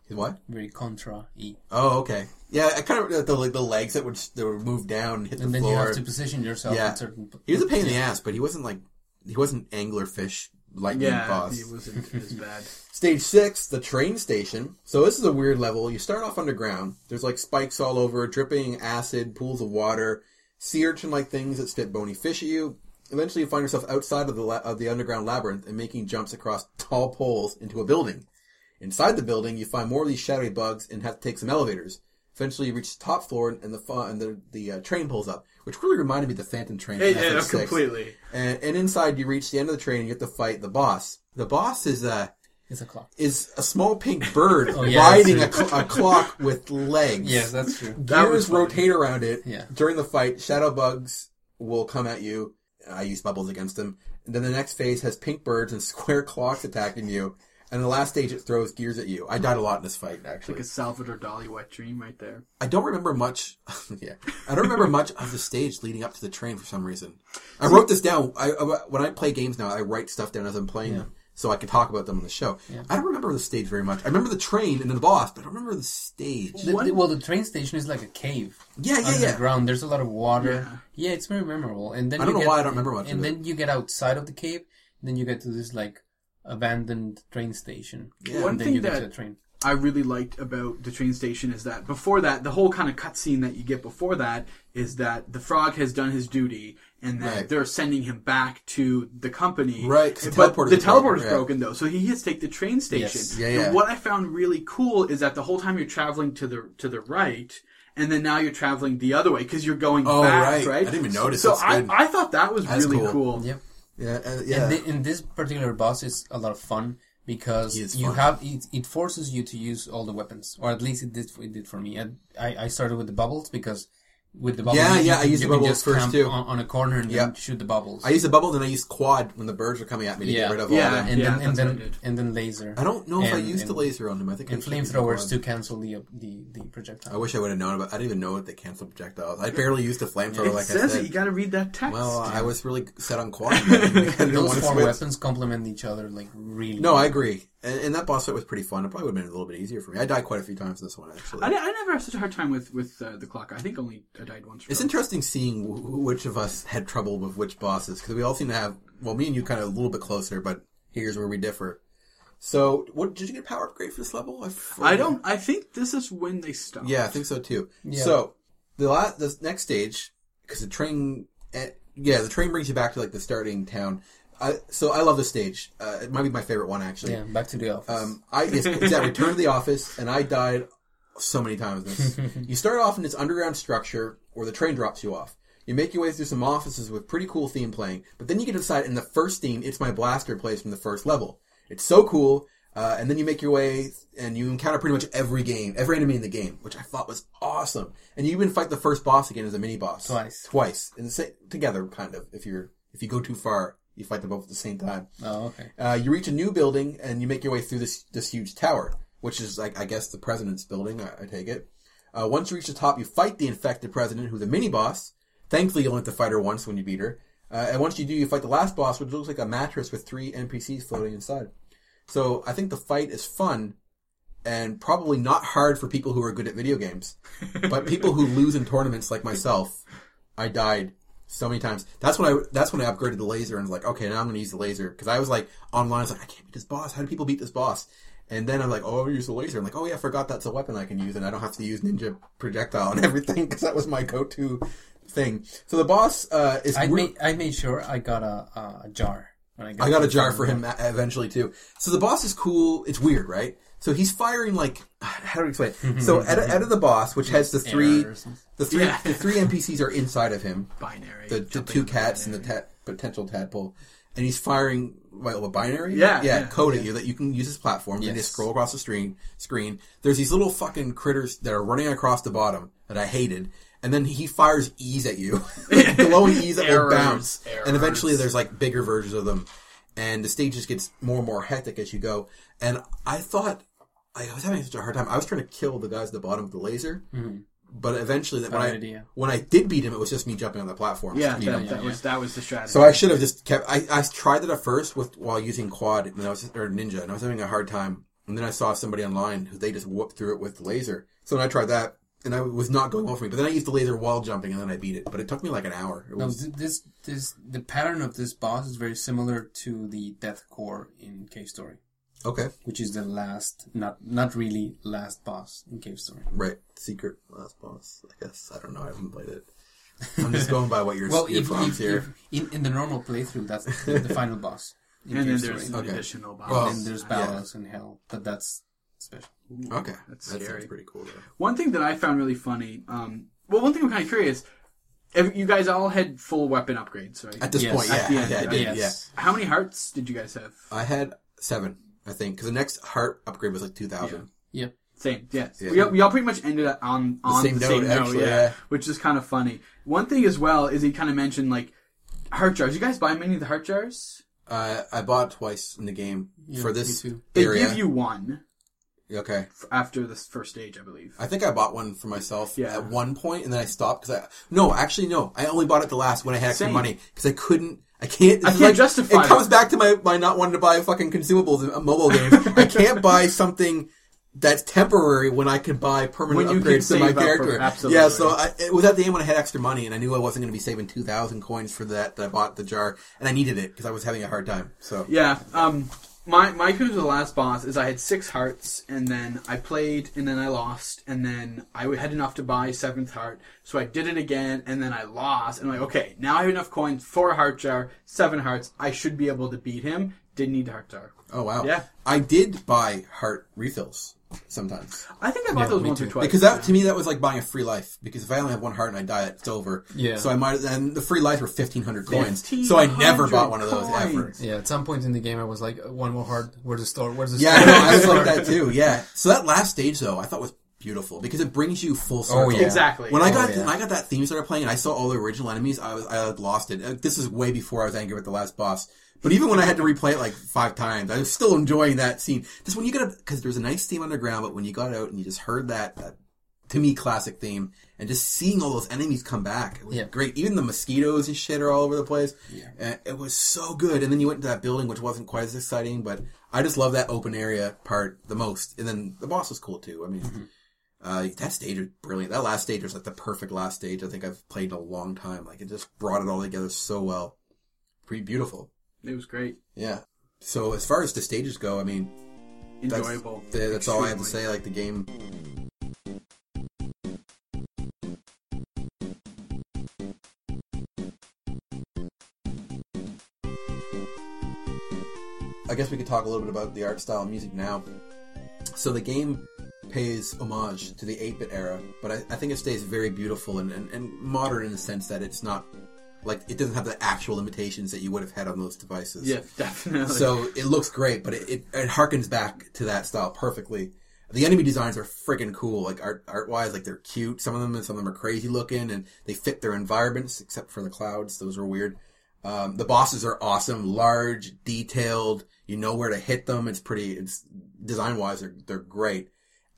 contra What? very contra e. Oh, okay. Yeah, I kind of the like the legs that would that would move down and hit the floor. And the then you have to position yourself Yeah. in certain. He was a pain in the ass, but he wasn't like he wasn't anglerfish lightning Yeah, boss. it wasn't as bad. *laughs* Stage six, the train station. So this is a weird level. You start off underground. There's like spikes all over, dripping acid, pools of water, sea urchin like things that spit bony fish at you. Eventually, you find yourself outside of the la- of the underground labyrinth and making jumps across tall poles into a building. Inside the building, you find more of these shadowy bugs and have to take some elevators. Eventually, you reach the top floor and the fu- and the the uh, train pulls up, which really reminded me of the Phantom Train. It, yeah, completely. And, and inside, you reach the end of the train and you have to fight the boss. The boss is a It's a clock. is a small pink bird *laughs* Oh, yeah, riding a, cl- a clock with legs. Yes, that's true. That was Gears rotate around it. Yeah. During the fight, shadow bugs will come at you. I use bubbles against them. And then the next phase has pink birds and *laughs* square clocks attacking you. And the last stage, it throws gears at you. I died a lot in this fight, actually. Like a Salvador Dali wet dream right there. I don't remember much. *laughs* yeah, I don't remember much of the stage leading up to the train for some reason. I wrote this down. I, I when I play games now, I write stuff down as I'm playing them. so I can talk about them on the show. I don't remember the stage very much. I remember the train and then the boss, but I don't remember the stage. The- the- well, the train station is like a cave. Yeah, yeah, yeah. the ground. There's a lot of water. Yeah, it's very memorable. And then I don't you know get- why I don't remember much And of it. then you get outside of the cave. And then you get to this like abandoned train station. Yeah. One and then thing you get that- to the train. I really liked about the train station is that before that, the whole kind of cutscene that you get before that is that the frog has done his duty and that Right. they're sending him back to the company. Right, the But teleporter's the broken, teleporter's yeah. broken though, so he has to take the train station. Yes. Yeah, yeah. what I found really cool is that the whole time you're traveling to the to the right. And then now you're traveling the other way because you're going Oh, back, right. right? I didn't even notice. So I. I thought that was That's really cool. cool. Yep. Yeah, uh, yeah. And in this particular boss is a lot of fun because you have it, it forces you to use all the weapons, or at least it did it did for me. And I, I started with the bubbles because with the bubbles, Yeah, you yeah, can- I used the can bubbles first, too. on, on a corner and Yeah. then shoot the bubbles. I used the bubble, then I used quad when the birds were coming at me to Yeah. get rid of all Yeah. them. and Yeah, then and that's what I then and then laser. I don't know if I And- used the laser on them. I think and should use flamethrowers to cancel the the the projectile. I wish I would have known about. I didn't even know that they cancel projectiles. I barely used the flamethrower, It like I says said. it. You got to read that text. Well, I was really set on quad. I didn't *laughs* Those four weapons complement each other like really. No, I agree. And, and that boss fight was pretty fun. It probably would have been a little bit easier for me. I died quite a few times in this one, actually. I, I never had such a hard time with with uh, the clock. I think only I died once. It's really. interesting seeing wh- which of us had trouble with which bosses because we all seem to have. Well, me and you kind of a little bit closer, but here's where we differ. So, what did you get a power upgrade for this level? I. I don't. I think this is when they stop. Yeah, I think so too. Yeah. So the last, the next stage, because the train, eh, yeah, the train brings you back to like the starting town. I, so I love this stage. Uh, it might be my favorite one actually. Yeah, back to the office. Um, I it's, it's that Return to the Office, and I died so many times. This. *laughs* you start off in this underground structure where the train drops you off. You make your way through some offices with pretty cool theme playing, but then you get to decide in the first theme, it's my blaster plays from the first level. It's so cool. Uh, and then you make your way and you encounter pretty much every game, every enemy in the game, which I thought was awesome. And you even fight the first boss again as a mini boss. Twice. Twice. And the sa- together, kind of. If you're, if you go too far, you fight them both at the same time. oh, okay. Uh, you reach a new building and you make your way through this this huge tower, which is like I guess the president's building. I, I take it. Uh, once you reach the top, you fight the infected president, who's a mini boss. Thankfully, you only have to fight her once when you beat her. Uh, and once you do, you fight the last boss, which looks like a mattress with three NPCs floating inside. So I think the fight is fun and probably not hard for people who are good at video games, *laughs* but people who lose in tournaments like myself. I died so many times. That's when I that's when I upgraded the laser and was like, okay, now I'm going to use the laser because I was like online. I was like, I can't beat this boss. How do people beat this boss? And then I'm like, oh, I'll use the laser. I'm like, oh yeah, I forgot that's a weapon I can use, and I don't have to use ninja projectile and *laughs* everything because that was my go-to thing. So the boss uh, is. I re- made I made sure I got a a, a jar. When I got a jar for him eventually too. So the boss is cool. It's weird, right? So he's firing like *sighs* how do I explain? it? Mm-hmm. so out of, out of the boss, which has the three, Error or something. the three, Yeah. the three NPCs are inside of him. binary. The, the two on cats and the ta- potential tadpole, and he's firing well, a binary. Yeah, yeah, yeah, code at you that you can use as platforms and Yes. just scroll across the screen. Screen. There's these little fucking critters that are running across the bottom that I hated. And then he fires E's at you, *laughs* *laughs* glowing E's that will Errors, bounce. And eventually, there's like bigger versions of them, and the stage just gets more and more hectic as you go. And I thought I was having such a hard time. I was trying to kill the guys at the bottom with the laser, mm-hmm. but eventually, that when Bad I idea. when I did beat him, it was just me jumping on the platform. Yeah, to beat that, him. that was that was the strategy. So I should have just kept. I, I tried that at first with while using quad and I was or ninja, and I was having a hard time. And then I saw somebody online who they just whooped through it with the laser. So then I tried that, and I was not going well for me. But then I used the laser while jumping, and then I beat it. But it took me like an hour. It No, was, th- this this the pattern of this boss is very similar to the Death Core in Cave Story, okay, which is the last, not not really last boss in Cave Story. right. Secret last boss. I guess I don't know. I haven't played it. I'm just going by what your *laughs* Well, your if, prompts if, here. if in, in the normal playthrough, that's the, the final boss. In and then Cave there's Story. an Okay. additional boss. Well, and then there's yeah. Battles in Hell, but that's special. okay, that's that scary. sounds pretty cool though. One thing that I found really funny. Um, well, one thing I'm kind of curious. If you guys all had full weapon upgrades, right? At this Yes. point, At yeah, the end, yeah, I right? did, Yes. yeah. How many hearts did you guys have? I had seven, I think, because the next heart upgrade was like two thousand. Yep. Same, yes. Yeah. We, all, we all pretty much ended up on on same the note, same note, actually, yeah, yeah. which is kind of funny. One thing as well is he kind of mentioned like heart jars. You guys buy many of the heart jars? Uh, I bought twice in the game Yeah, for this me too. They give you one okay. after this first stage, I believe. I think I bought one for myself Yeah. at one point, and then I stopped because I no, actually no, I only bought it the last when I had extra Same. money because I couldn't. I can't. I can't justify It comes back to my my not wanting to buy fucking consumables in uh, mobile games. I *laughs* can't buy something that's temporary when I can buy permanent When you can upgrades to my for- character. absolutely. Yeah, so I, it was at the end when I had extra money and I knew I wasn't going to be saving two thousand coins for that. That I bought the jar and I needed it because I was having a hard time. So Yeah. Um. My my experience with the last boss is I had six hearts and then I played and then I lost and then I had enough to buy seventh heart so I did it again and then I lost and I'm like okay now I have enough coins for a heart jar seven hearts I should be able to beat him didn't need the heart jar oh wow, Yeah. I did buy heart refills sometimes. I think I bought Yeah, those me once or too. twice Because that to me that was like buying a free life. Because if I only have one heart and I die, it's over. Yeah. So I might and the free life were fifteen hundred coins. So I never bought one of those ever. coins. Yeah, at some point in the game, I was like, one more heart. Where's the store? Where's the Yeah, I store? know. I *laughs* was like that too. Yeah. So that last stage though, I thought was beautiful because it brings you full circle. yeah. exactly When I Oh, got yeah. when I got that theme started playing and I saw all the original enemies, I was I had lost it. Uh, This is way before I was angry with the last boss. But even when I had to replay it like five times, I was still enjoying that scene. Just when you got because there's a nice theme underground, but when you got out and you just heard that, that to me classic theme, and just seeing all those enemies come back, it was Yeah. great. Even the mosquitoes and shit are all over the place. Yeah. it was so good. And then you went into that building, which wasn't quite as exciting, but I just love that open area part the most. And then the boss was cool too. I mean. Mm-hmm. Uh, that stage was brilliant. That last stage was like the perfect last stage I think I've played in a long time. Like it just brought it all together so well. Pretty beautiful. It was great Yeah. So as far as the stages go, I mean, that's, enjoyable th- that's all I have to say. Like the game. I guess we could talk a little bit about the art style and music now. So the game pays homage to the 8-bit era, but I, I think it stays very beautiful and, and, and modern in the sense that it's not like it doesn't have the actual limitations that you would have had on those devices. yeah definitely So it looks great, but it, it, it harkens back to that style perfectly. The enemy designs are freaking cool, like art art wise, like they're cute. Some of them and some of them are crazy looking, and they fit their environments, except for the clouds; those are weird. Um, the bosses are awesome, large, detailed. You know where to hit them. It's pretty. It's design wise, they're they're great,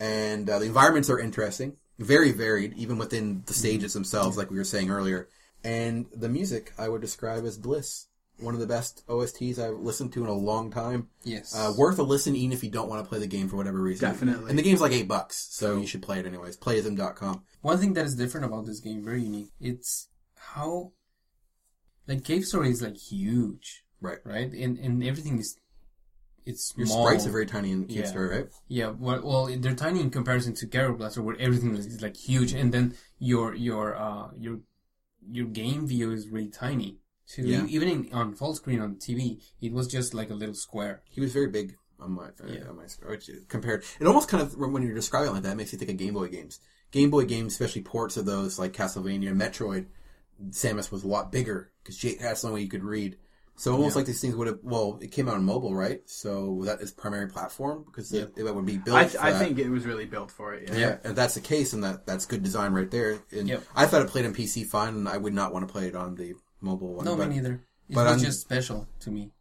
and uh, the environments are interesting, very varied, even within the stages themselves, like we were saying earlier. And the music I would describe as bliss. One of the best OSTs I've listened to in a long time. Yes. Uh, worth a listen even if you don't want to play the game for whatever reason. Definitely. And the game's like eight bucks, so you should play it anyways. Playism.com. One thing that is different about this game, very unique, it's how like Cave Story is like huge, Right. right? And and everything is it's Your small. sprites are very tiny in Cave Yeah. Story, right? Yeah, well, well, they're tiny in comparison to Kero Blaster, where everything is, is like huge, and then your your uh your your game view is really tiny. Yeah. even in, on full screen on TV, it was just like a little square. He was very big on my, uh, Yeah. on my which compared. It almost kind of when you're describing it like that, makes you think of Game Boy games. Game Boy games, especially ports of those like Castlevania, Metroid. Samus was a lot bigger because she had something you could read. So almost like these things would have. Well, it came out on mobile, right? So was that its primary platform because it, it would be built. I, for I think it was really built for it. Yeah. Yeah, if that's the case, and that that's good design right there. And Yep. I thought it played on PC fine, and I would not want to play it on the mobile one. No, but, me neither. It but was I'm- just special to me.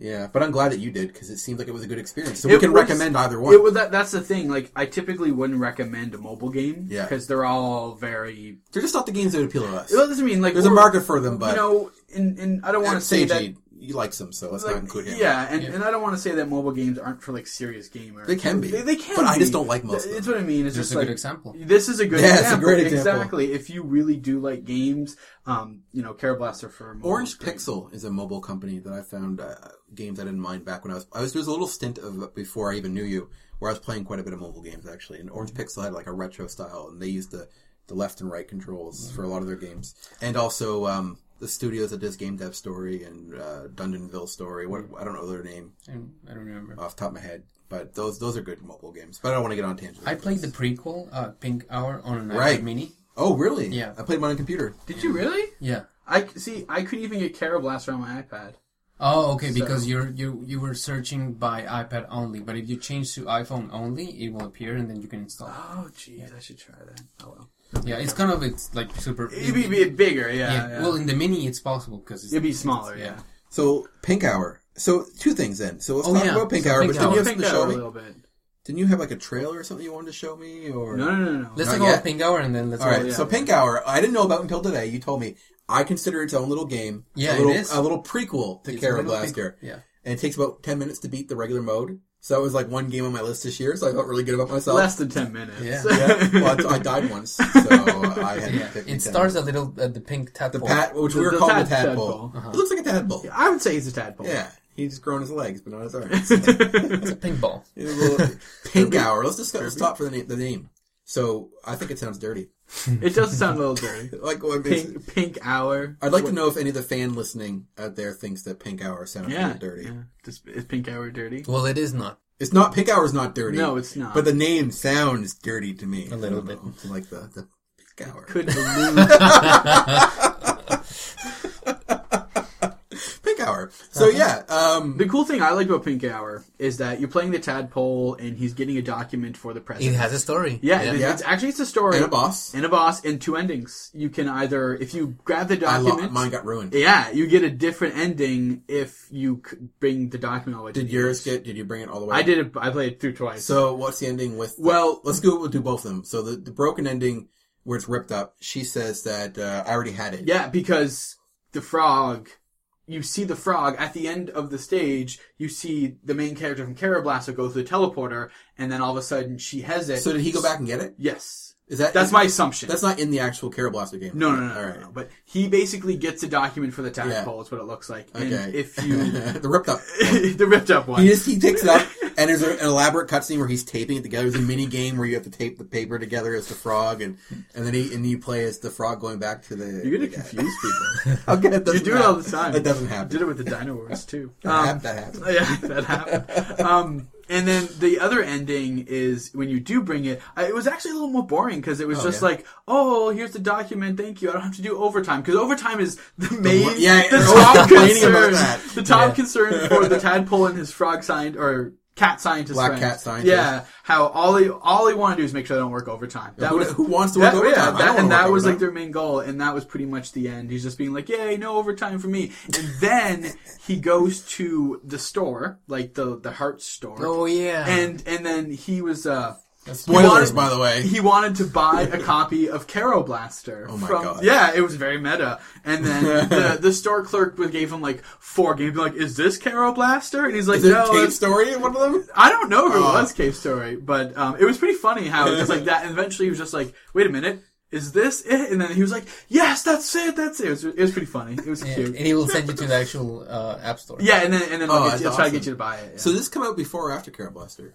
Yeah, but I'm glad that you did because it seemed like it was a good experience. So It we can was- recommend either one. It, was- that, that's the thing. Like, I typically wouldn't recommend a mobile game Yeah. because they're all very. They're just not the games that would appeal to us. Well, doesn't mean like There's a market for them, but you know, and and I don't want to say that. Seiji, likes them, so let's not Like, include him. yeah, and, Yeah. and I don't want to say that mobile games aren't for like serious gamers. They can be. They, they can, But I just don't like most of Th- them. It's what I mean. It's Just just a like good example. This is a good *laughs* Yeah, it's a example. great example. Exactly. If you really do like games, um, you know, Kero Blaster for mobile Orange is. Pixel is a mobile company that I found uh, games I didn't mind back when I was. I was there was a little stint of before I even knew you where I was playing quite a bit of mobile games actually. And Orange Pixel had like a retro style, and they used the the left and right controls for a lot of their games, and also um, the studios that does Game Dev Story and uh, Dungeonville Story. What I don't know their name And I don't remember. off the top of my head, but those those are good mobile games. But I don't want to get on tangents. I played the prequel, uh, Pink Hour, on an Right. iPad Mini. Oh really? Yeah. I played mine on a computer. Did you really? Yeah. I see. I couldn't even get Kero Blaster on my iPad. Oh, okay. Because you're you you were searching by iPad only, but if you change to iPhone only, it will appear and then you can install. it. Oh, jeez, I should try that. Oh well. Yeah, it's kind of it's like super. It'd be, be bigger, yeah. yeah, yeah. Well, in the Mini, it's possible because it'd be smaller, yeah. So Pink Hour. So two things then. So let's Oh, talk yeah. about Pink So Hour. Pink but Hour. did you have something to out show a me? little bit. Didn't you have like a trailer or something you wanted to show me? Or No, no, no, no. Let's talk about Pink Hour and then let's All go- yeah. so Pink Hour, I didn't know about until today. You told me. I consider its own little game. Yeah, a little, it is. a little prequel to It's a Carol little Blaster. pink- Yeah. and it takes about ten minutes to beat the regular mode. So it was like one game on my list this year. So I felt really good about myself. Less than 10 minutes. Yeah. *laughs* yeah, well, I, I died once, so I had Yeah. to pick It 10 stars a little uh, the pink the tadpole. pat, which we The- were the calling the tad- tadpole. tadpole. It looks like a tadpole. I would say he's a tadpole. Yeah, he's grown his legs, but not his arms. It's a pink ball. He's a little- *laughs* Pink hour. Let's discuss. Let's stop for the name. The name. So I think it sounds dirty. *laughs* It does sound a little dirty. *laughs* Like what Pink, pink hour. I'd like to know if any of the fan listening out there thinks that pink hour sounds Yeah. really dirty. yeah. Does- Is pink hour dirty? Well, it is not. It's not pink hour is not dirty. No, it's not. But the name sounds dirty to me. A little bit. know. like the the pink hour. Could *laughs* allude. Pink hour. So yeah, um, the cool thing I like about Pink Hour is that you're playing the tadpole and he's getting a document for the It president. has a story. yeah, It's, Yeah. it's actually it's a story and a boss. and a boss and two endings. You can either if you grab the I lo- document, mine got ruined. yeah, you get a different ending if you c- bring the document all the way. Did yours end. get? Did you bring it all the way? I did it. I played it through twice. So what's the ending with? well, let's go. We'll do both of them. So the the broken ending where it's ripped up. She says that uh, I already had it. Yeah, because the frog, you see the frog at the end of the stage. You see the main character from Carablast go through the teleporter, and then all of a sudden she has it. So did he go back and get it? Yes, Is that that's my assumption. That's not in the actual Kero Blaster game. no, no, no, All no, right. no, But he basically gets a document for the tadpole. Yeah. Is what it looks like. Okay. And if *laughs* you the ripped up. *laughs* the ripped up one, He just he takes it up, *laughs* and there's an elaborate cutscene where he's taping it together. There's a mini game where you have to tape the paper together as the frog, and and then he and you play as the frog going back to the. you're gonna confuse people. Okay, You do it all the time. It doesn't I happen. did it with the Dino Wars too. That, Um, that happens. yeah, that happened. Um, and then the other ending is when you do bring it. I, it was actually a little more boring because it was Oh, just yeah. like, oh, here's the document. Thank you. I don't have to do overtime because overtime is the main, wor- yeah, the top concern, that. the top Yeah. concern for the tadpole and his frog scientist or cat scientist, Black friend. cat scientist. Yeah, how all they all they want to do is make sure they don't work overtime. That who, was who wants to work that, overtime? yeah, that, and that work was like their main goal, and that was pretty much the end. He's just being like, "Yay, no overtime for me!" And then he goes to the store, like the the Heart store, Oh yeah. and and then he was uh Spoilers, wanted- by the way. he wanted to buy a *laughs* copy of Kero Blaster. Oh my from, God. Yeah, it was very meta. And then *laughs* the the store clerk gave him like four games, like, "Is this Kero Blaster?" And he's like, Is "No." Cave Story? One of them. I don't know if it Oh. was Cave Story, but um, it was pretty funny how it was like that. And eventually, he was just like, "Wait a minute, is this it?" And then he was like, "Yes, that's it. That's it." It was, it was pretty funny. It was Yeah, cute. and he will send you to the *laughs* actual uh, app store. Yeah, and then and then Oh, they'll, get that's you, they'll try to get you to buy it. yeah. So this come out before or after Kero Blaster?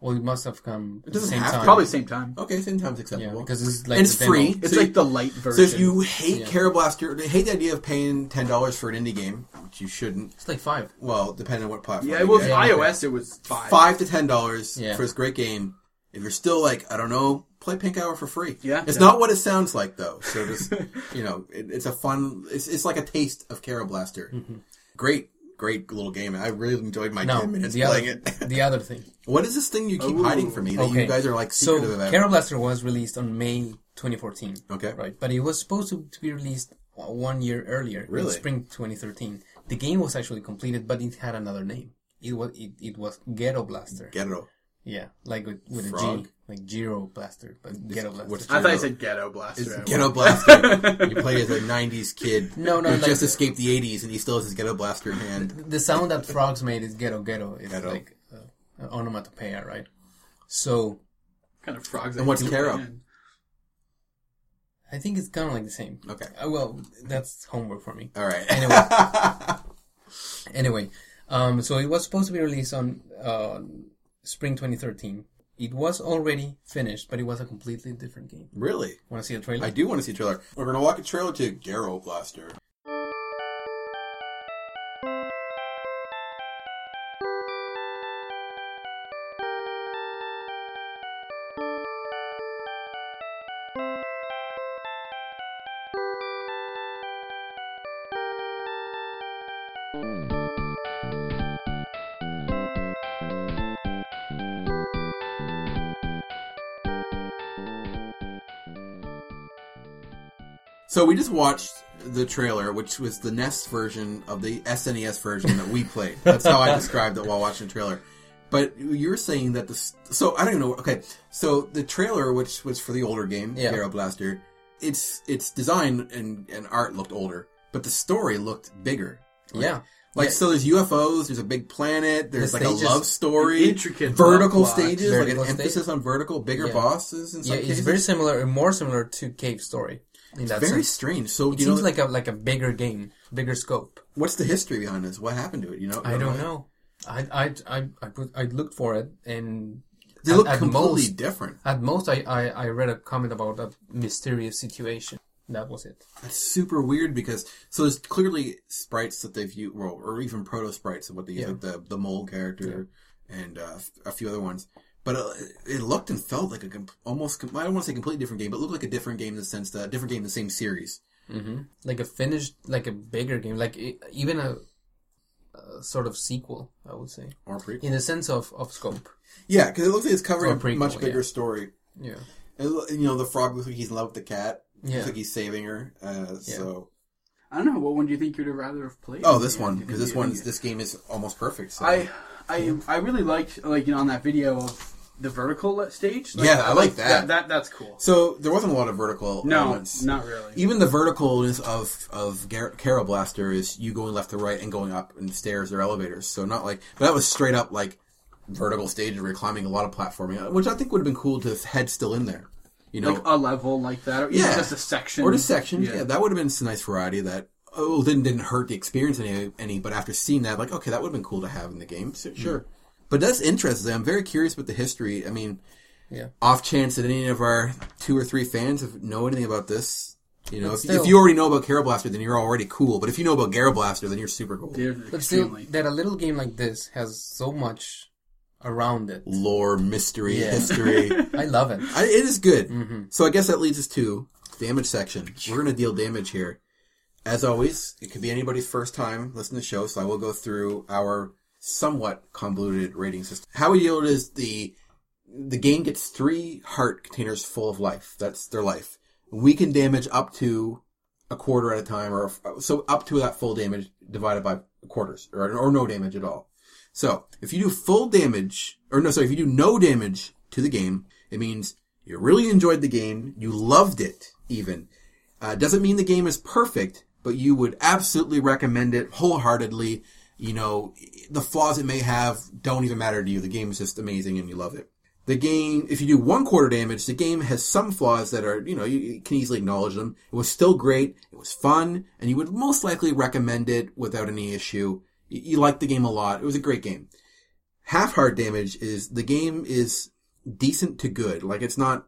Well, it must have come at the doesn't same have time. probably same time. Okay, same time's Yeah, acceptable. because it's like And it's the demo. free. It's So like you- the light version. so version. if you hate Yeah. Kero Blaster, hate the idea of paying ten dollars for an indie game, which you shouldn't. It's like five. Well, depending on what platform. yeah, you well, get. for iOS it was five. five to ten dollars Yeah. for this great game. If you're still like, I don't know, play Pink Hour for free. Yeah. it's Yeah. not what it sounds like though. So just *laughs* you know, it, it's a fun. It's, it's like a taste of Kero Blaster. Mm-hmm. Great, great little game. I really enjoyed my No, ten minutes the playing other, it. *laughs* the other thing. *laughs* what is this thing you keep Ooh. hiding from me that Okay. you guys are like So, secretive about? Kero Blaster was released on May 2014. Okay. Right, but it was supposed to, to be released one year earlier, in spring 2013. The game was actually completed, but it had another name. It was it, it was Ghetto Blaster. Get it all. Yeah, like with, with a Frog? G, like Giro Blaster, but Ghetto Blaster. what's I thought you said Ghetto Blaster. It's Ghetto Blaster. *laughs* you play as a '90s kid. *laughs* No, no, who like- just escaped the '80s, and he still has his Ghetto Blaster in hand. the sound that frogs made is Ghetto Ghetto. It's Ghetto. like uh, an onomatopoeia, right? So kind of frogs. And what's Kero? I think it's kind of like the same. Okay. Uh, well, that's homework for me. All right. *laughs* Anyway. Anyway, um, so it was supposed to be released on uh, spring 2013. It was already finished, but it was a completely different game. really? Want to see a trailer? I do want to see a trailer. We're gonna walk a trailer to Gero Blaster. So we just watched the trailer, which was the NES version of the SNES version that we played. That's how I *laughs* described it while watching the trailer. But you're saying that this. So I don't even know. Okay, so the trailer, which was for the older game, Yeah. Gero Blaster, its its design and, and art looked older, but the story looked bigger. Like, yeah. Like Yeah. so, there's UFOs. There's a big planet. There's The like a love story, intricate vertical plot. stages, Vertical like an stage. emphasis on vertical, bigger Yeah. bosses. In some Yeah, it's very similar, and more similar to Cave Story. That very sense. strange. So It you know, seems like a like a bigger game, bigger scope. what's the history behind this? What happened to it? You know, I don't know. I I I I, put, I looked for it and They at- look at completely most- different. At most, I, I, I read a comment about a mysterious situation. That was it. That's super weird because so there's clearly sprites that they've used, well, or even proto sprites of what they use, Yeah. like the the mole character and uh, a few other ones. But uh, it looked and felt like a com- almost com- I don't want to say completely different game, but it looked like a different game in the sense that a different game in the same series. hmm Like a finished, like a bigger game, like even a, a sort of sequel, I would say, Or prequel. in the sense of, of scope. Yeah, because it looks like it's covering Or a prequel, much bigger yeah. story. Yeah. It you know, the frog looks like he's in love with the cat. Yeah. Looks like he's saving her. Uh, So, I don't know. What one do you think you'd rather have played? oh, this Yeah, one because this you- one's this game is almost perfect. So. I I I really liked like you know on that video of the vertical stage. Yeah, I like that. That that's cool. so there wasn't a lot of vertical No, elements. not really. Even the verticalness of of Gar- Kero Blaster is you going left to right and going up and stairs or elevators. So not like, but that was straight up like vertical stage where you're climbing a lot of platforming, uh, which I think would have been cool to have had still in there. You know, like a level like that, or Yeah. just a section, or just sections. Yeah. that would have been some nice variety. That oh, didn't didn't hurt the experience any any. But after seeing that, like okay, that would have been cool to have in the game. So, sure, but that's interesting. I'm very curious with the history. I mean, Yeah. off chance that any of our two or three fans have know anything about this. You know, if, still- if you already know about Kero Blaster, then you're already cool. But if you know about Gero Blaster, then you're super cool. They're But still, that a little game like this has so much around it. Lore, mystery, Yeah. history. *laughs* I love it. I, it is good. Mm-hmm. So I guess that leads us to damage section. We're going to deal damage here. As always, it could be anybody's first time listening to the show, so I will go through our somewhat convoluted rating system. How we deal it is the the game gets three heart containers full of life. That's their life. We can damage up to a quarter at a time, or so up to that full damage divided by quarters, or, or no damage at all. So if you do full damage, or no, sorry, if you do no damage to the game, it means you really enjoyed the game, you loved it even. Uh, doesn't mean the game is perfect, but you would absolutely recommend it wholeheartedly. You know, the flaws it may have don't even matter to you. The game is just amazing and you love it. The game, if you do one quarter damage, the game has some flaws that are, you know, you, can easily acknowledge them. It was still great. It was fun and you would most likely recommend it without any issue. You, you liked the game a lot. It was a great game. Half heart damage is the game is decent to good. Like it's not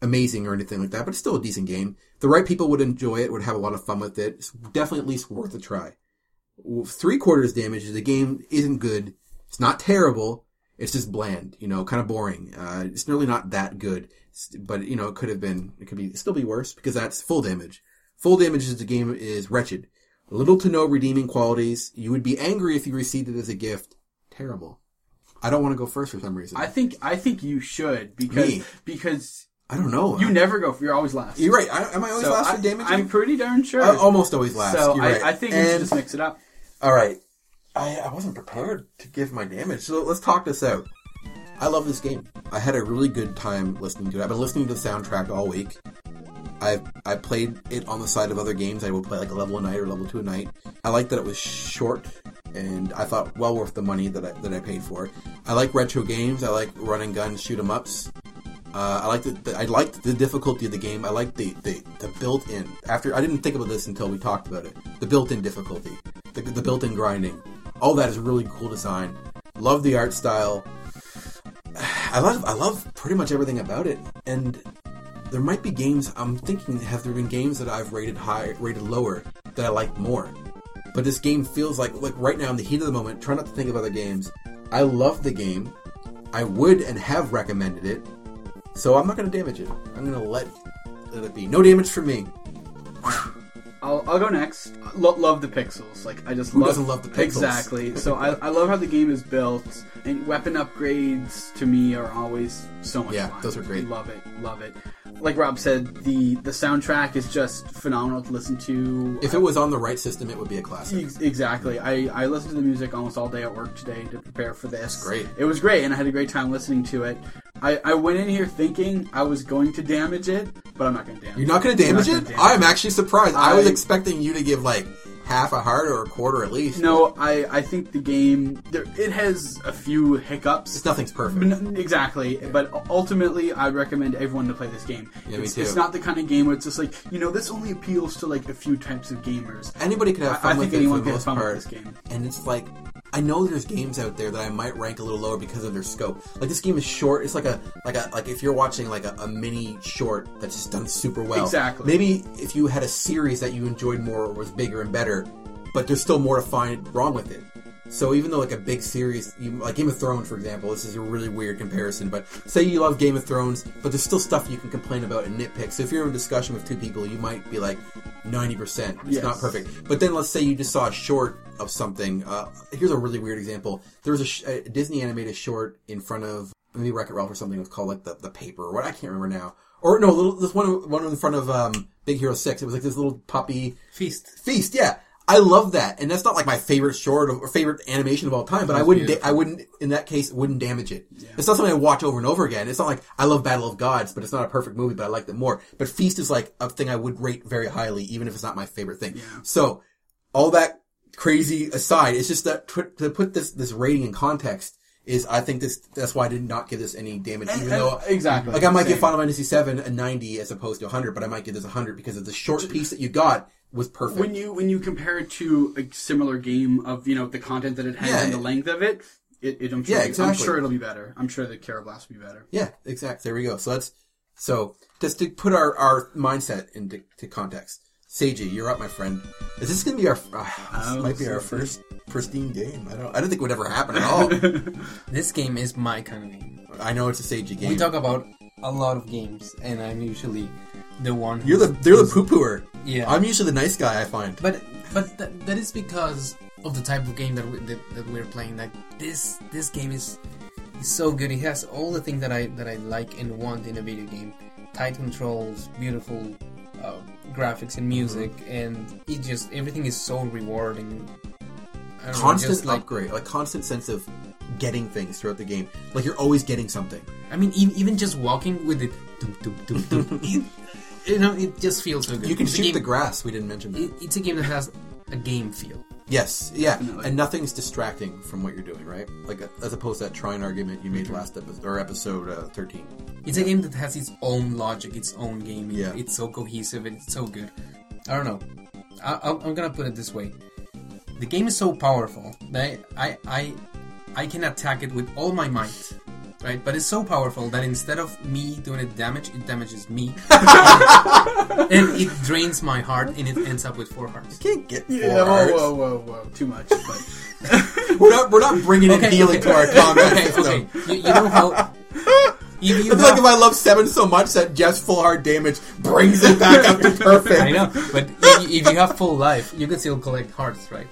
amazing or anything like that, but it's still a decent game. The right people would enjoy it, would have a lot of fun with it. It's definitely at least worth a try. Three quarters damage the game isn't good. It's not terrible. It's just bland, you know, kind of boring. Uh, it's really not that good, but you know, it could have been, it could be, still be worse because that's full damage. Full damage is the game is wretched. Little to no redeeming qualities. You would be angry if you received it as a gift. Terrible. I don't want to go first for some reason. I I, think I think you should because Me? because I don't know. you never go. You're always last. You're right. I, am I always So last I, for damage? I'm pretty darn sure. I almost always last. so You're I, right. I think we And- should just mix it up. All right. I, I wasn't prepared to give my damage, so let's talk this out. I love this game. I had a really good time listening to it. I've been listening to the soundtrack all week. I I played it on the side of other games. I would play like a level a night or level two a night. I like that it was short, and I thought well worth the money that I, that I paid for. it. I like retro games. I like run and gun shoot 'em ups. Uh, I liked the, the I liked the difficulty of the game. I liked the, the, the built-in. After I didn't think about this until we talked about it. The built-in difficulty, the, the built-in grinding, all that is really cool design. Love the art style. I love I love pretty much everything about it. And there might be games I'm thinking have there been games that I've rated high, rated lower that I like more. But this game feels like like right now in the heat of the moment. Try not to think of other games. I love the game. I would and have recommended it. So I'm not going to damage it. I'm going to let let it be. No damage for me. I'll, I'll go next. Lo- love the pixels. Like I just Who love, doesn't love the pixels? Exactly. So I, I love how the game is built, and weapon upgrades to me are always so much Yeah, fun. those are great. Love it, love it. Like Rob said, the the soundtrack is just phenomenal to listen to. If it was on the right system, it would be a classic. Ex- Exactly. I, I listened to the music almost all day at work today to prepare for this. great. It was great, and I had a great time listening to it. I, I went in here thinking I was going to damage it, but I'm not going to damage it. You're not going to damage it? damage I'm actually surprised. I, was expecting you to give like half a heart or a quarter at least. No, I, I think the game there, it has a few hiccups. It's nothing's perfect. N- exactly, but ultimately, I recommend everyone to play this game. Yeah, me it's, too. it's not the kind of game where it's just like you know this only appeals to like a few types of gamers. Anybody could have fun I with think it anyone for the could have most fun with this game. And it's like, I know there's games out there that I might rank a little lower because of their scope. Like this game is short. It's like a like a like if you're watching like a, a mini short that's just done super well. Exactly. Maybe if you had a series that you enjoyed more or was bigger and better, but there's still more to find wrong with it. So even though like a big series, you, like Game of Thrones, for example, this is a really weird comparison. But say you love Game of Thrones, but there's still stuff you can complain about and nitpick. So if you're in a discussion with two people, you might be like ninety percent. It's Yes. not perfect. But then let's say you just saw a short of something. Uh, here's a really weird example. There was a, sh- a Disney animated short in front of maybe Wreck It Ralph or something. It was called like the, the paper or what I can't remember now. Or no, little this one one in front of um, Big Hero Six. It was like this little puppy Feast. feast. Yeah, I love that, and that's not like my favorite short or favorite animation of all time. But I wouldn't. Da- I wouldn't in that case wouldn't damage it. It's not something I watch over and over again. It's not like I love Battle of Gods, but it's not a perfect movie, but I like it more. But Feast is like a thing I would rate very highly, even if it's not my favorite thing. So all that crazy aside, it's just that to, to put this this rating in context is I think this that's why I did not give this any damage, even And- though exactly. like I might give Final Fantasy VII a ninety as opposed to hundred, but I might give this hundred because of the short piece that you got was perfect. when you when you compare it to a similar game of you know the content that it has Yeah. and the length of it, it, it I'm sure Yeah, I'm sure it'll be better. I'm sure the Carol Blast will be better. Yeah, exactly. There we go. So that's so just to put our, our mindset into to context. Seiji, you're up, my friend. Is this going to be our? Uh, this Oh, might be our first pristine game. I don't. I don't think it would ever happen at all. *laughs* This game is my kind of game. I know it's a Seiji game. We talk about a lot of games, and I'm usually the one. you're the you're the poo pooer. Yeah. I'm usually the nice guy. I find. But but that, that is because of the type of game that, we, that that we're playing. Like this this game is is so good. It has all the things that I that I like and want in a video game. Tight controls, beautiful uh, graphics and music, and it just everything is so rewarding. Don't know, constant just like upgrade, like constant sense of getting things throughout the game. Like you're always getting something. I mean, e- even just walking with it, dum, dum, *laughs* it- you know, it just feels so good. You can It's shoot the grass. We didn't mention that. it- it's a game that has a game feel. Yes, yeah, Definitely. and nothing's distracting from what you're doing, right? Like as opposed to that trying argument you made last episode or episode uh, thirteen. It's a game that has its own logic, its own game. Yeah. It's so cohesive and it's so good. I don't know. I, I'm gonna put it this way: the game is so powerful that I, I, I can attack it with all my might, right? But it's so powerful that instead of me doing it damage, it damages me, *laughs* and it drains my heart, and it ends up with four hearts. Can't get four Yeah, whoa, hearts. whoa, whoa, whoa, too much. But *laughs* We're not we're not bringing in healing to our combat okay, system. okay. You, you know how. *laughs* You, you It's like if I love seven so much that just full heart damage brings it back up to perfect. I know, but if if you have full life, you can still collect hearts, right?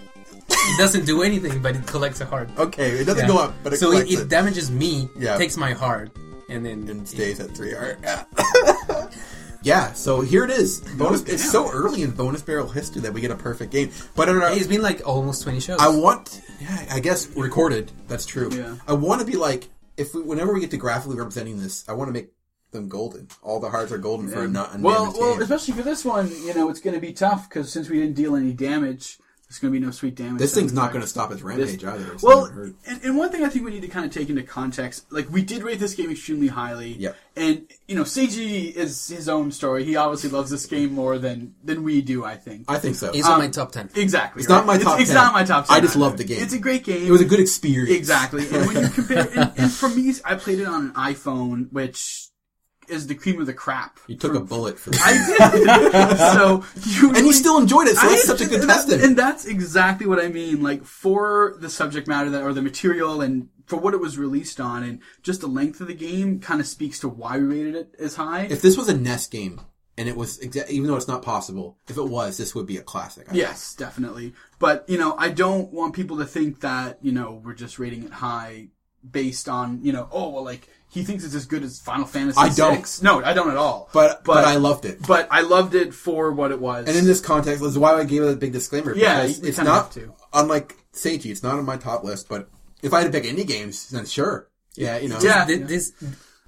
It doesn't do anything, but it collects a heart. Okay, it doesn't Yeah. go up, but it so it, collects it it, damages me, Yeah. takes my heart, and then and stays at three heart. *laughs* yeah, so here it is. Bonus. It's so early in bonus barrel history that we get a perfect game. But I don't know. Hey, it's been like almost twenty shows. I want, yeah, I guess recorded. That's true. Yeah. I want to be like, if we, whenever we get to graphically representing this, I want to make them golden. All the hearts are golden for a not well, well, especially for this one, you know, it's going to be tough because since we didn't deal any damage, there's going to be no sweet damage. This thing's not going to stop its rampage either. It's Well, not gonna hurt. and, and one thing I think we need to kind of take into context, like we did rate this game extremely highly. Yep. And you know, Seiji is his own story. He obviously loves this game more than than we do. I think. I think so. it's um, on my top ten. exactly. It's not my top It's, 10. not my top. 10 I just love the game. It's a great game. it was a good experience. Exactly. And when you compare, and, and for me, I played it on an iPhone, which is the cream of the crap. You took a bullet for *laughs* I did. so you and you still enjoyed it, so that's such a good and. And that's exactly what I mean. Like for the subject matter that, or the material, and for what it was released on, and just the length of the game kind of speaks to why we rated it as high. if this was a NES game, and it was exa- even though it's not possible. If it was, this would be a classic. I Yes, definitely. But you know, I don't want people to think that you know we're just rating it high based on you know oh well like he thinks it's as good as Final Fantasy. I don't. VI. No, I don't at all. But, but But- I loved it. but I loved it for what it was. And in this context, this is why I gave it a big disclaimer. Yeah, because you it's not have to. unlike Seiji. It's not on my top list. But if I had to pick indie games, then sure, yeah, you know, Yeah. Th- this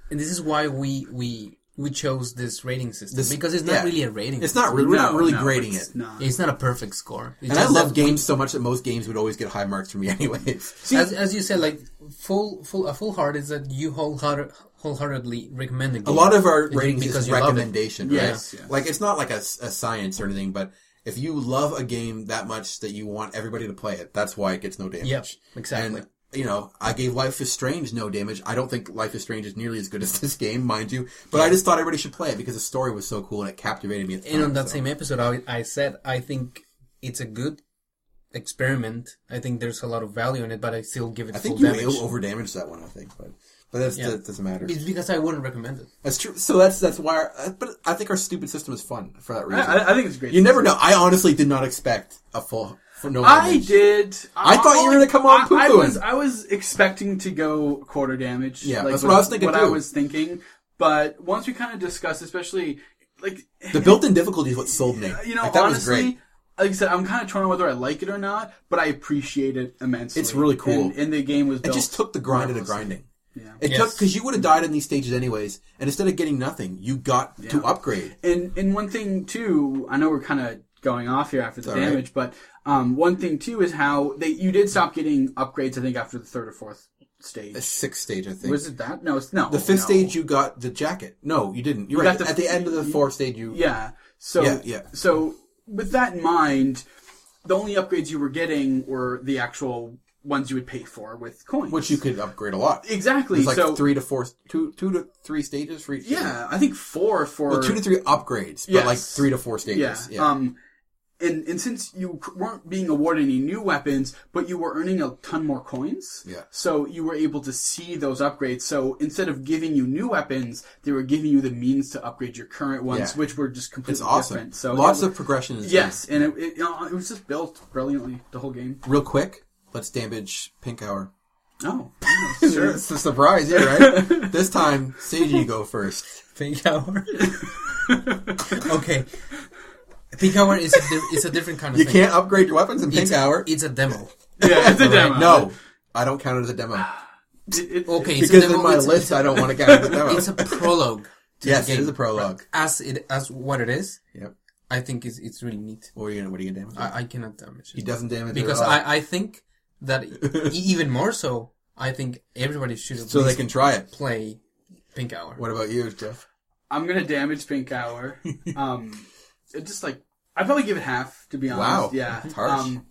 and this is why we we we chose this rating system This- because it's not yeah. really a rating. It's system. not. Really, we're not really no, grading it's it. not. It's not a perfect score. It's And I love that games so much that most games would always get high marks from me, *laughs* anyways. as, as you said, like full full a full heart is that you wholehearted, wholeheartedly recommend the A game. lot of our ratings because is recommendation, right? yes. Like it's not like a, a science or anything, but if you love a game that much that you want everybody to play it, that's why it gets no damage. Yep, exactly. And you know, I gave Life is Strange no damage. I don't think Life is Strange is nearly as good as *laughs* this game, mind you. But I just thought everybody should play it because the story was so cool and it captivated me. At the and on that so. same episode, I, I said I think it's a good experiment. I think there's a lot of value in it, but I still give it I full think you damage. over damaged that one. I think, but but that's, Yeah. that doesn't matter. It's because I wouldn't recommend it. That's true. So that's that's why. Our, uh, but I think our stupid system is fun for that reason. I, I think it's great. you never know. I honestly did not expect a full for no. I damage. did. I thought you were gonna come on I, I poo-pooing. was. I was expecting to go quarter damage. Yeah, like that's what I was thinking What I was thinking, but once we kind of discussed, especially like The built-in difficulty is what sold me. *laughs* you know, Like, that was honestly, great. Like I said, I'm kind of torn on whether I like it or not, but I appreciate it immensely. It's really cool. and, and the game was. It just took the grind of the grinding. Yeah. It Yes. took because you would have died in these stages anyways, and instead of getting nothing, you got to upgrade. And and one thing too, I know we're kind of going off here after the all right. damage, but um, one thing too is how they you did stop getting upgrades. I think after the third or fourth stage. The sixth stage, I think. Was it that? No, it's no. the fifth no. stage, you got the jacket. No, you didn't. You're You right. got the- At the end of the fourth stage, you Yeah. So Yeah, yeah. So with that in mind, the only upgrades you were getting were the actual ones you would pay for with coins. which you could upgrade a lot. exactly. It's like so three to four, two, two to three stages for each. yeah, I think four for well, two to three upgrades, but Yes. like three to four yeah. stages. Yeah, Um, and and since you weren't being awarded any new weapons, but you were earning a ton more coins, Yeah. So you were able to see those upgrades. So instead of giving you new weapons, they were giving you the means to upgrade your current ones, Yeah. which were just completely it's awesome. different. So lots it- of progression. Is yes, and it, it, you know, it was just built brilliantly the whole game. Real quick, let's damage Pink Hour. Oh, *laughs* sure. It's a surprise, yeah, right? *laughs* this time, Seiji, you go first. Pink hour. *laughs* okay. Pink hour is a, di- is a different kind of thing. You thing. can't upgrade your weapons in Pink it's, Hour. It's a demo. yeah, it's a demo. No, I don't count it as a demo It- it- *sighs* Okay, it's because a demo. in my it's, list, it's a, I don't want to count it as a demo. It's a prologue. To *laughs* yes, the game. is a prologue. As it as what it is, Yep. I think it's it's really neat. What are you gonna? What are you gonna damage? I, I cannot damage he it doesn't damage because it at all. I I think that *laughs* e- even more so. I think everybody should at so they can try it. play Pink Hour. What about you, Jeff? I'm gonna damage Pink Hour. *laughs* Um, it just like I probably give it half to be honest. Wow, yeah. that's harsh. Um,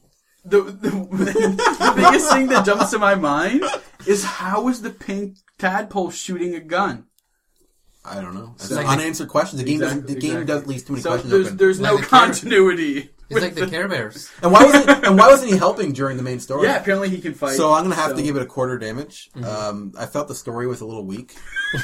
the, the *laughs* the biggest thing that jumps to my mind is how is the pink tadpole shooting a gun? I don't know. That's So- an unanswered questions. The game doesn't. Exactly, The game exactly. does leave too many So questions there's open. there's no Like the character- continuity. It's like the Care Bears. *laughs* and why wasn't? and why wasn't he helping during the main story? Yeah, apparently he can fight. So I'm gonna have to give it a quarter damage. Um, I felt the story was a little weak.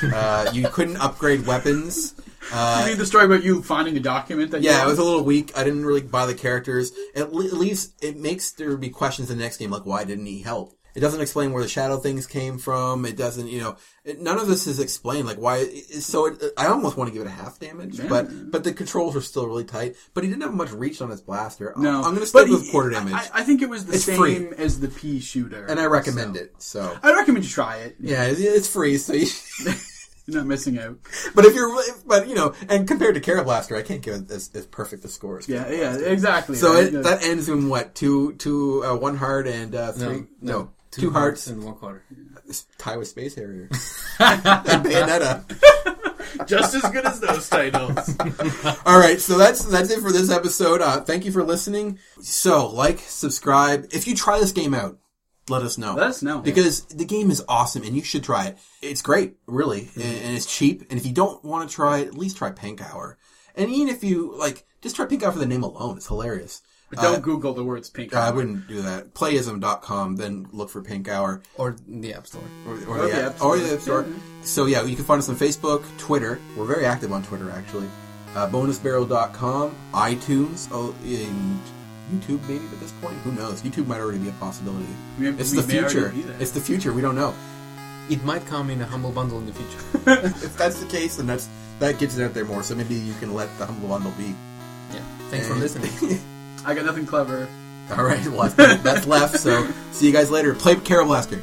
Uh, you couldn't upgrade weapons. Uh, You mean the story about you finding a document that? you yeah, it was a little weak. I didn't really buy the characters. At, le- at least it makes there be questions in the next game, like why didn't he help? It doesn't explain where the shadow things came from. It doesn't, you know, it, none of this is explained. Like why? It, so it, I almost want to give it a half damage, but but the controls are still really tight. But he didn't have much reach on his blaster. No, I'm going to But stick with quarter damage, I, I think it was the It's same free. as the pea shooter, and I recommend so. it. So I recommend you try it. yeah, it's free. So. You, *laughs* You're not missing out. But if you're, but you know, and compared to Kero Blaster, I can't give it as, as perfect a score. as Yeah, yeah, exactly. So right? it, that ends in what two, two, uh, one heart and uh, three, no, two, hearts. and one quarter. Tie with Space Harrier *laughs* and Bayonetta. *laughs* just as good as those titles. *laughs* All right, so that's that's it for this episode. Uh, thank you for listening. So like, subscribe. If you try this game out, let us know. Let us know. because the game is awesome and you should try it. It's great, really, and, mm-hmm. and it's cheap. And if you don't want to try it, at least try Pink Hour. And even if you like, just try Pink Hour for the name alone. It's hilarious. But don't uh, Google the words pink. Uh, Hour. I wouldn't do that. Playism.com, then look for Pink Hour. Or the App Store. Or, Or the, the app, App or Store. the App Store. So yeah, you can find us on Facebook, Twitter. We're very active on Twitter, actually. uh, bonusbarrel.com, iTunes, oh, in YouTube maybe but at this point. Who knows? YouTube might already be a possibility. We- it's we the future. It's the future. We don't know. It might come in a humble bundle in the future. *laughs* if that's the case, then that's that gets it out there more. So maybe you can let the humble bundle be. Yeah. Thanks for listening. *laughs* I got nothing clever. All right, well, that's, that's left. So see you guys later. Play Kero Blaster.